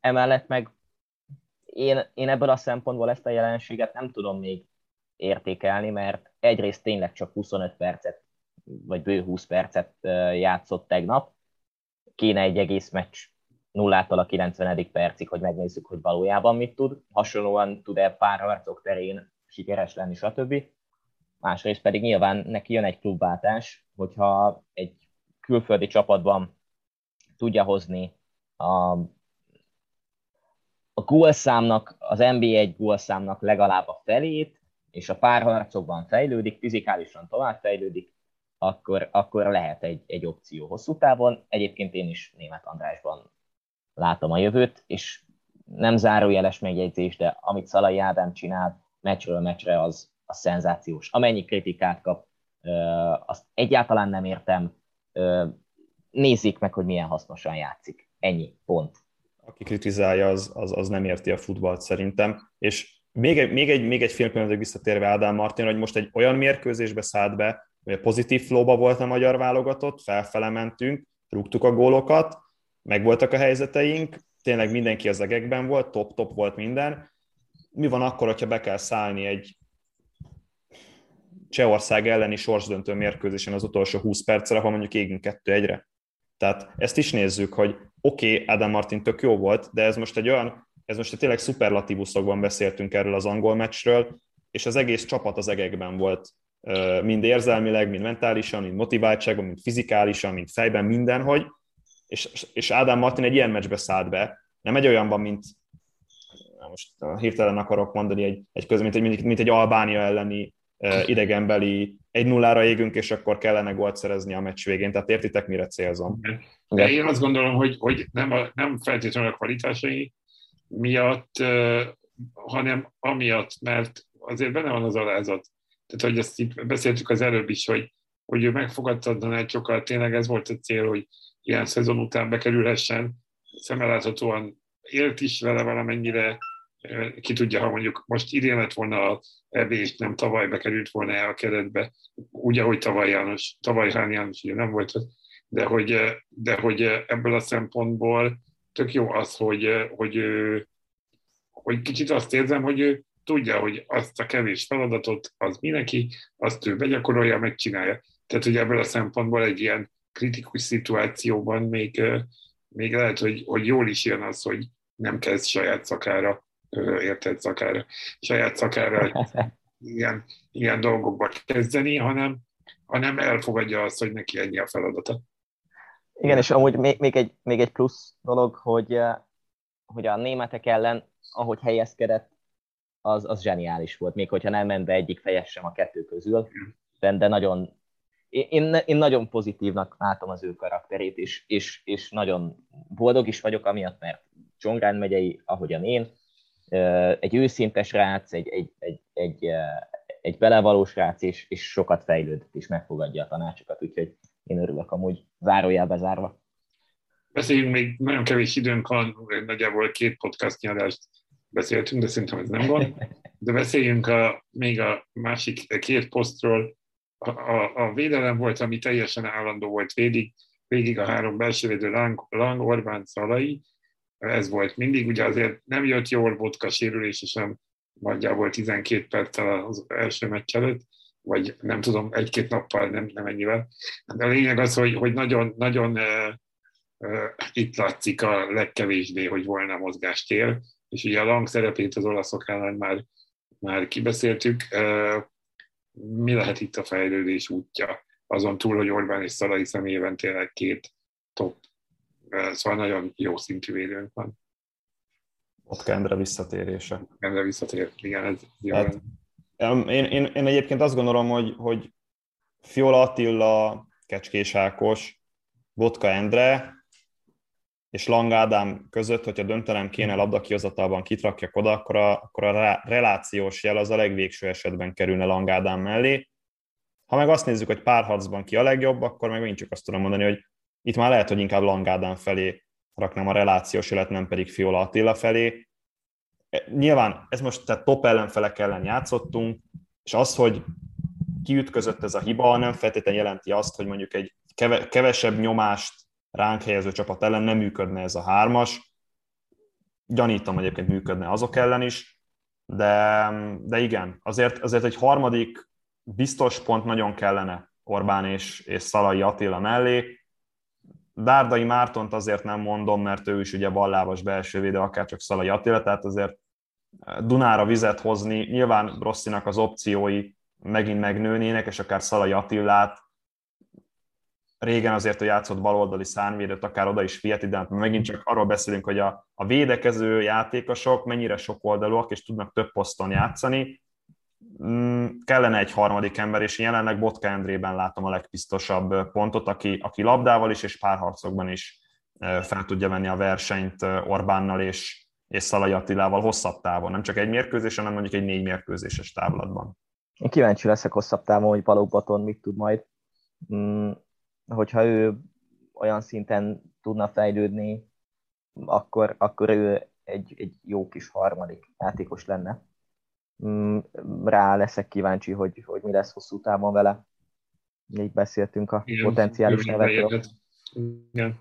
Emellett meg én, én ebből a szempontból ezt a jelenséget nem tudom még értékelni, mert egyrészt tényleg csak 25 percet, vagy bő 20 percet játszott tegnap, kéne egy egész meccs nullától a 90. percig, hogy megnézzük, hogy valójában mit tud. Hasonlóan tud-e pár harcok terén sikeres lenni, stb. Másrészt pedig nyilván neki jön egy klubváltás, hogyha egy külföldi csapatban tudja hozni a, a gólszámnak, az NBA egy gólszámnak legalább a felét, és a párharcokban fejlődik, fizikálisan tovább fejlődik, akkor, akkor lehet egy, egy opció hosszú távon. Egyébként én is német Andrásban látom a jövőt, és nem zárójeles megjegyzés, de amit Szalai Ádám csinál meccsről meccsre, az, az szenzációs. Amennyi kritikát kap, azt egyáltalán nem értem. Nézzék meg, hogy milyen hasznosan játszik. Ennyi, pont. Aki kritizálja, az, az, az nem érti a futballt szerintem. És még egy, még egy, még egy fél pillanatig visszatérve Ádám Martin, hogy most egy olyan mérkőzésbe szállt be, pozitív flóba volt a magyar válogatott, felfele mentünk, rúgtuk a gólokat, meg voltak a helyzeteink, tényleg mindenki az egekben volt, top-top volt minden. Mi van akkor, hogyha be kell szállni egy Csehország elleni sorsdöntő mérkőzésen az utolsó 20 percre, ha mondjuk égünk kettő egyre? Tehát ezt is nézzük, hogy oké, okay, Adam Martin tök jó volt, de ez most egy olyan, ez most egy tényleg szuperlatívuszokban beszéltünk erről az angol meccsről, és az egész csapat az egekben volt, mind érzelmileg, mind mentálisan, mind motiváltságban, mind fizikálisan, mind fejben, mindenhogy, és, és Ádám Martin egy ilyen meccsbe szállt be, nem egy olyanban, mint most hirtelen akarok mondani egy, egy közben, mint egy, mint egy Albánia elleni idegenbeli egy nullára égünk, és akkor kellene gólt szerezni a meccs végén. Tehát értitek, mire célzom? De én azt gondolom, hogy, hogy nem, a, nem feltétlenül a kvalitásai miatt, hanem amiatt, mert azért benne van az alázat. Tehát, hogy ezt itt beszéltük az előbb is, hogy, hogy ő megfogadta a tanácsokat, tényleg ez volt a cél, hogy ilyen szezon után bekerülhessen, szemeláthatóan élt is vele valamennyire, ki tudja, ha mondjuk most idén lett volna a EB, és nem tavaly bekerült volna el a keretbe, úgy, ahogy tavaly János, tavaly Hán János ugye nem volt de hogy, de hogy ebből a szempontból tök jó az, hogy, hogy, hogy kicsit azt érzem, hogy ő tudja, hogy azt a kevés feladatot az mindenki, azt ő begyakorolja, megcsinálja. Tehát, hogy ebből a szempontból egy ilyen kritikus szituációban még, még lehet, hogy, hogy jól is jön az, hogy nem kezd saját szakára, érted szakára, saját szakára ilyen, ilyen dolgokba kezdeni, hanem, hanem elfogadja azt, hogy neki ennyi a feladata. Igen, és amúgy még, még, egy, még egy plusz dolog, hogy, hogy a németek ellen, ahogy helyezkedett, az, az zseniális volt, még hogyha nem ment be egyik fejes sem a kettő közül, de, de nagyon, én, én nagyon pozitívnak látom az ő karakterét, és, és, és nagyon boldog is vagyok amiatt, mert Csongrád megyei, ahogyan én, egy őszinte srác, egy, egy, egy, egy, egy belevalós srác, és, és sokat fejlődött, és megfogadja a tanácsokat, úgyhogy én örülök amúgy zárójelbe zárva. Beszéljünk, még nagyon kevés időnk van, nagyjából két podcast nyarást beszéltünk, de szerintem ez nem gond. De beszéljünk a, még a másik két posztról, a, a védelem volt, ami teljesen állandó volt végig, végig a három belsővédő Lang, Lang Orbán, Szalai, ez volt mindig, ugye azért nem jött jól Botka sérülése sem, nagyjából 12 perccel az első meccs előtt, vagy nem tudom, egy-két nappal, nem, nem ennyivel. De a lényeg az, hogy, hogy nagyon, nagyon uh, uh, itt látszik a legkevésbé, hogy volna mozgástér, és ugye a Lang szerepét az olaszok ellen már, már kibeszéltük. Mi lehet itt a fejlődés útja? Azon túl, hogy Orbán és Szalai személyében tényleg két top, szóval nagyon jó szintű védőnk van. Ott Endre visszatérése. Endre visszatér, igen, ez. Hát, én, én, én, egyébként azt gondolom, hogy, hogy Fiola Attila, Kecskés Ákos, Botka Endre és Lang Ádám között, hogyha döntenem kéne labdakihozatalban kitrakjak oda, akkor a, akkor a relációs jel az a legvégső esetben kerülne Lang Ádám mellé. Ha meg azt nézzük, hogy párharcban ki a legjobb, akkor meg én csak azt tudom mondani, hogy itt már lehet, hogy inkább Langádán felé raknám a relációs élet, nem pedig Fiola Attila felé. E, nyilván ez most tehát top ellenfelek ellen játszottunk, és az, hogy kiütközött ez a hiba, nem feltétlenül jelenti azt, hogy mondjuk egy kevesebb nyomást ránk helyező csapat ellen nem működne ez a hármas. Gyanítom egyébként működne azok ellen is, de, de igen, azért, azért egy harmadik biztos pont nagyon kellene Orbán és, és Szalai Attila mellé. Dárdai Mártont azért nem mondom, mert ő is ugye ballábas belső védő, akár csak Szalai Attila, tehát azért Dunára vizet hozni, nyilván Rosszinak az opciói megint megnőnének, és akár Szalai Attilát régen azért, hogy játszott baloldali szárnyvédőt, akár oda is fiat de megint csak arról beszélünk, hogy a, a védekező játékosok mennyire sokoldalúak, és tudnak több poszton játszani. Mm, kellene egy harmadik ember, és jelenleg Botka Endrében látom a legbiztosabb pontot, aki, aki labdával is és párharcokban is fel tudja venni a versenyt Orbánnal és, és Szalai Attilával hosszabb távon, nem csak egy mérkőzés, hanem mondjuk egy négy mérkőzéses távlatban. Én kíváncsi leszek hosszabb távon, hogy Balogh mit tud majd. Hogyha ő olyan szinten tudna fejlődni, akkor, akkor ő egy, egy jó kis harmadik játékos lenne. Mm, rá leszek kíváncsi, hogy, hogy mi lesz hosszú távon vele. Így beszéltünk a Igen, potenciális nevekről. Igen.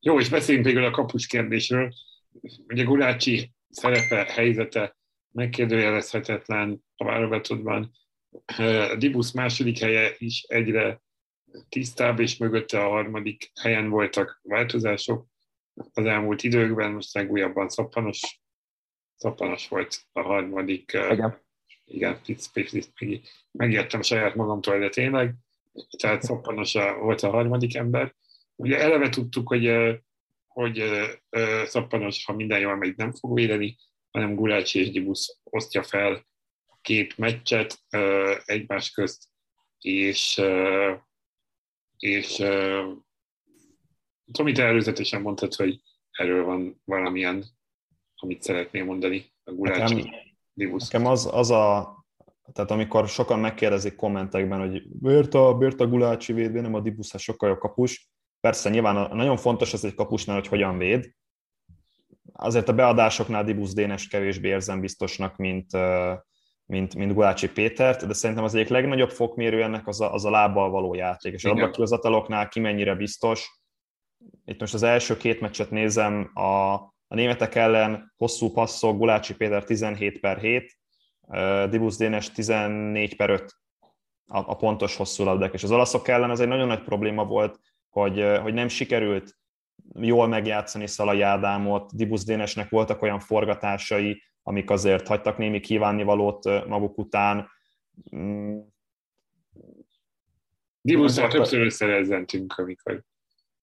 Jó, és beszéljünk végül a kapus kérdésről. Ugye Gulácsi szerepe, helyzete megkérdőjelezhetetlen a válogatottban. Dibusz második helye is egyre tisztább, és mögötte a harmadik helyen voltak változások az elmúlt időkben, most legújabban szappanos, szappanos volt a harmadik. Igen. Igen, megértem saját magamtól, de tényleg, tehát szappanos volt a harmadik ember. Ugye eleve tudtuk, hogy, hogy szappanos, ha minden jól megy, nem fog védeni, hanem Gulácsi és Dibusz osztja fel két meccset egymás közt, és és uh, Tomi, te előzetesen mondtad, hogy erről van valamilyen, amit szeretnél mondani a Gulácsi nekem, Nekem az, az a, tehát amikor sokan megkérdezik kommentekben, hogy miért a, miért a Gulácsi véd, nem a Dibusz, sokkal jobb kapus. Persze nyilván a, nagyon fontos az egy kapusnál, hogy hogyan véd. Azért a beadásoknál Dibusz Dénes kevésbé érzem biztosnak, mint, mint, mint Gulácsi Pétert, de szerintem az egyik legnagyobb fokmérő ennek az a, az a lábbal való játék, és a kihozataloknál ki mennyire biztos. Itt most az első két meccset nézem, a, a németek ellen hosszú passzok, Gulácsi Péter 17 per 7, Dibusz Dénes 14 per 5 a, a pontos hosszú labdák, és az olaszok ellen az egy nagyon nagy probléma volt, hogy, hogy nem sikerült jól megjátszani Szalai Ádámot, Dibusz Dénesnek voltak olyan forgatásai, amik azért hagytak némi kívánnivalót maguk után. Mm. Dibusszal többször összerezzentünk, amikor,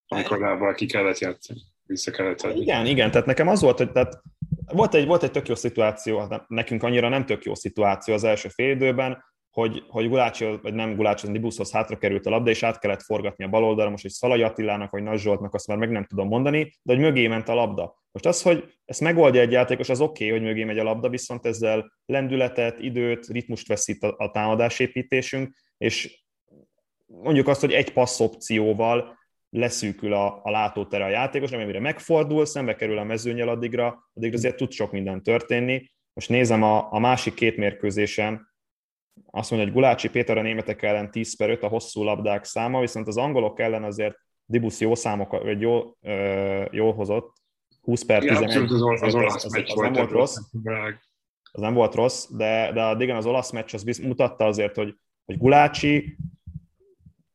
amikor lábbal ki kellett játszani, vissza kellett adni. Igen, igen, tehát nekem az volt, hogy tehát volt egy, volt egy tök jó szituáció, hát nekünk annyira nem tök jó szituáció az első fél időben, hogy, hogy Gulácsi, vagy nem Gulácsi, Dibuszhoz hátra került a labda, és át kellett forgatni a bal oldalra, most, hogy Szalai Attilának, vagy Nagy Zsoltnak, azt már meg nem tudom mondani, de hogy mögé ment a labda. Most az, hogy ezt megoldja egy játékos, az oké, okay, hogy mögé megy a labda, viszont ezzel lendületet, időt, ritmust veszít a, a támadásépítésünk, és mondjuk azt, hogy egy passz opcióval leszűkül a, a látótere a játékos, amire megfordul, szembe kerül a mezőnyel addigra, addigra azért tud sok minden történni. Most nézem a, a másik két mérkőzésen, azt mondja, hogy Gulácsi Péter a németek ellen 10 per 5 a hosszú labdák száma, viszont az angolok ellen azért Dibusz jó számok, vagy jó, ö, jól hozott, 20 per 11. Ja, az, az, az, olasz az, az, az nem volt rossz. Az nem volt rossz, de, de igen, az olasz meccs az biz, mutatta azért, hogy, hogy Gulácsi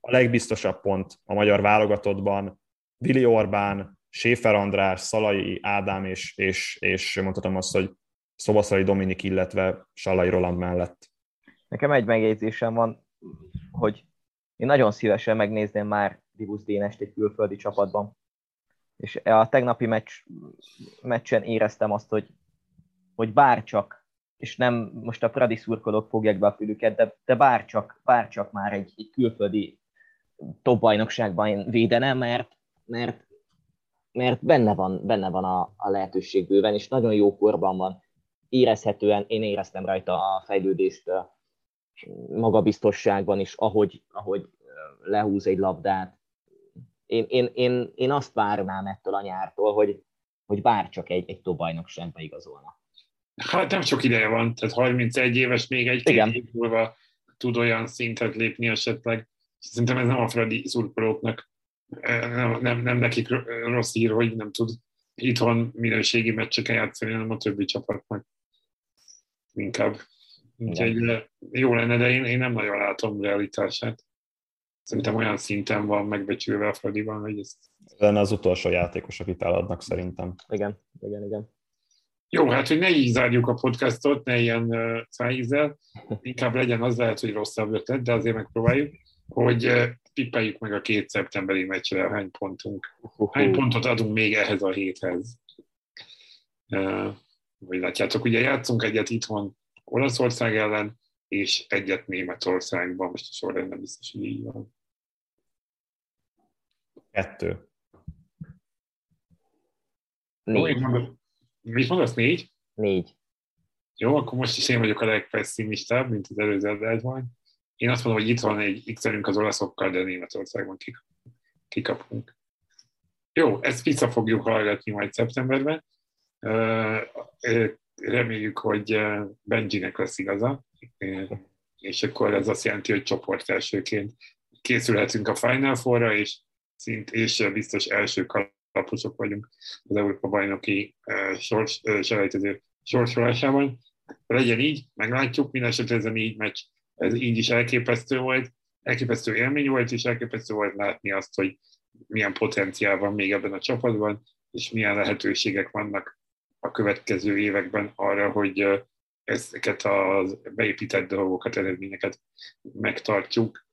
a legbiztosabb pont a magyar válogatottban, Vili Orbán, Séfer András, Szalai Ádám és, és, és mondhatom azt, hogy Szobaszai Dominik, illetve Sallai Roland mellett. Nekem egy megjegyzésem van, hogy én nagyon szívesen megnézném már Dibusz Dénest egy külföldi csapatban. És a tegnapi meccs, meccsen éreztem azt, hogy, hogy bárcsak, és nem most a Pradi szurkolók fogják be a fülüket, de, de bárcsak, bárcsak már egy, egy külföldi top bajnokságban védene, mert, mert, mert benne van, benne van a, a lehetőség bőven, és nagyon jó korban van. Érezhetően én éreztem rajta a fejlődést magabiztosságban is, ahogy, ahogy lehúz egy labdát. Én, én, én, én azt várnám ettől a nyártól, hogy, hogy bárcsak egy, egy bajnokságba igazolna. Hát nem sok ideje van, tehát 31 éves, még egy-két év múlva tud olyan szintet lépni esetleg. Szerintem ez nem a Fradi szurkolóknak, nem, nem, nem nekik rossz ír, hogy nem tud itthon minőségi meccseken játszani, hanem a többi csapatnak inkább. Úgyhogy jó lenne, de én, én nem nagyon látom realitását. Szerintem olyan szinten van megbecsülve a Fradiban, hogy ezt... Lenne az utolsó játékos, akit eladnak szerintem. Igen, igen, igen. Jó, hát hogy ne így zárjuk a podcastot, ne ilyen uh, szájízzel, inkább legyen az lehet, hogy rosszabb ötlet, de azért megpróbáljuk, hogy uh, pippeljük meg a két szeptemberi meccsre, hány pontunk, hány pontot adunk még ehhez a héthez. Uh, vagy látjátok, ugye játszunk egyet itthon Olaszország ellen, és egyet Németországban, most a sorrend nem biztos, hogy így van. Kettő. Négy. Jó, Mit mondasz, négy? Négy. Jó, akkor most is én vagyok a legpesszimistább, mint az előző adásban. Én azt mondom, hogy itt van egy x az olaszokkal, de Németországban kikapunk. Jó, ezt vissza fogjuk hallgatni majd szeptemberben. Reméljük, hogy Benjinek lesz igaza, és akkor ez azt jelenti, hogy csoport elsőként készülhetünk a Final Four-ra, és, szint, és biztos első kalaposok vagyunk az Európa bajnoki sors, selejtező sorsolásában. Legyen így, meglátjuk, minden esetre ez a négy meccs, ez így is elképesztő volt, elképesztő élmény volt, és elképesztő volt látni azt, hogy milyen potenciál van még ebben a csapatban, és milyen lehetőségek vannak a következő években arra, hogy ezeket a beépített dolgokat, eredményeket megtartjuk.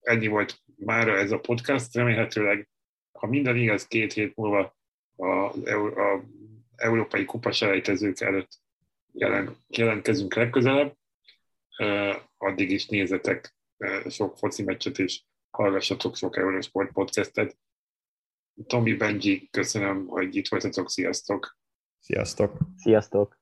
Ennyi volt már ez a podcast, remélhetőleg, ha minden igaz, két hét múlva a, a európai kupaselejtezők előtt jelen, jelentkezünk legközelebb. Addig is nézzetek sok foci meccset, és hallgassatok sok Eurosport podcastet. Tomi Benji, köszönöm, hogy itt voltatok, sziasztok! Sziasztok! Sziasztok!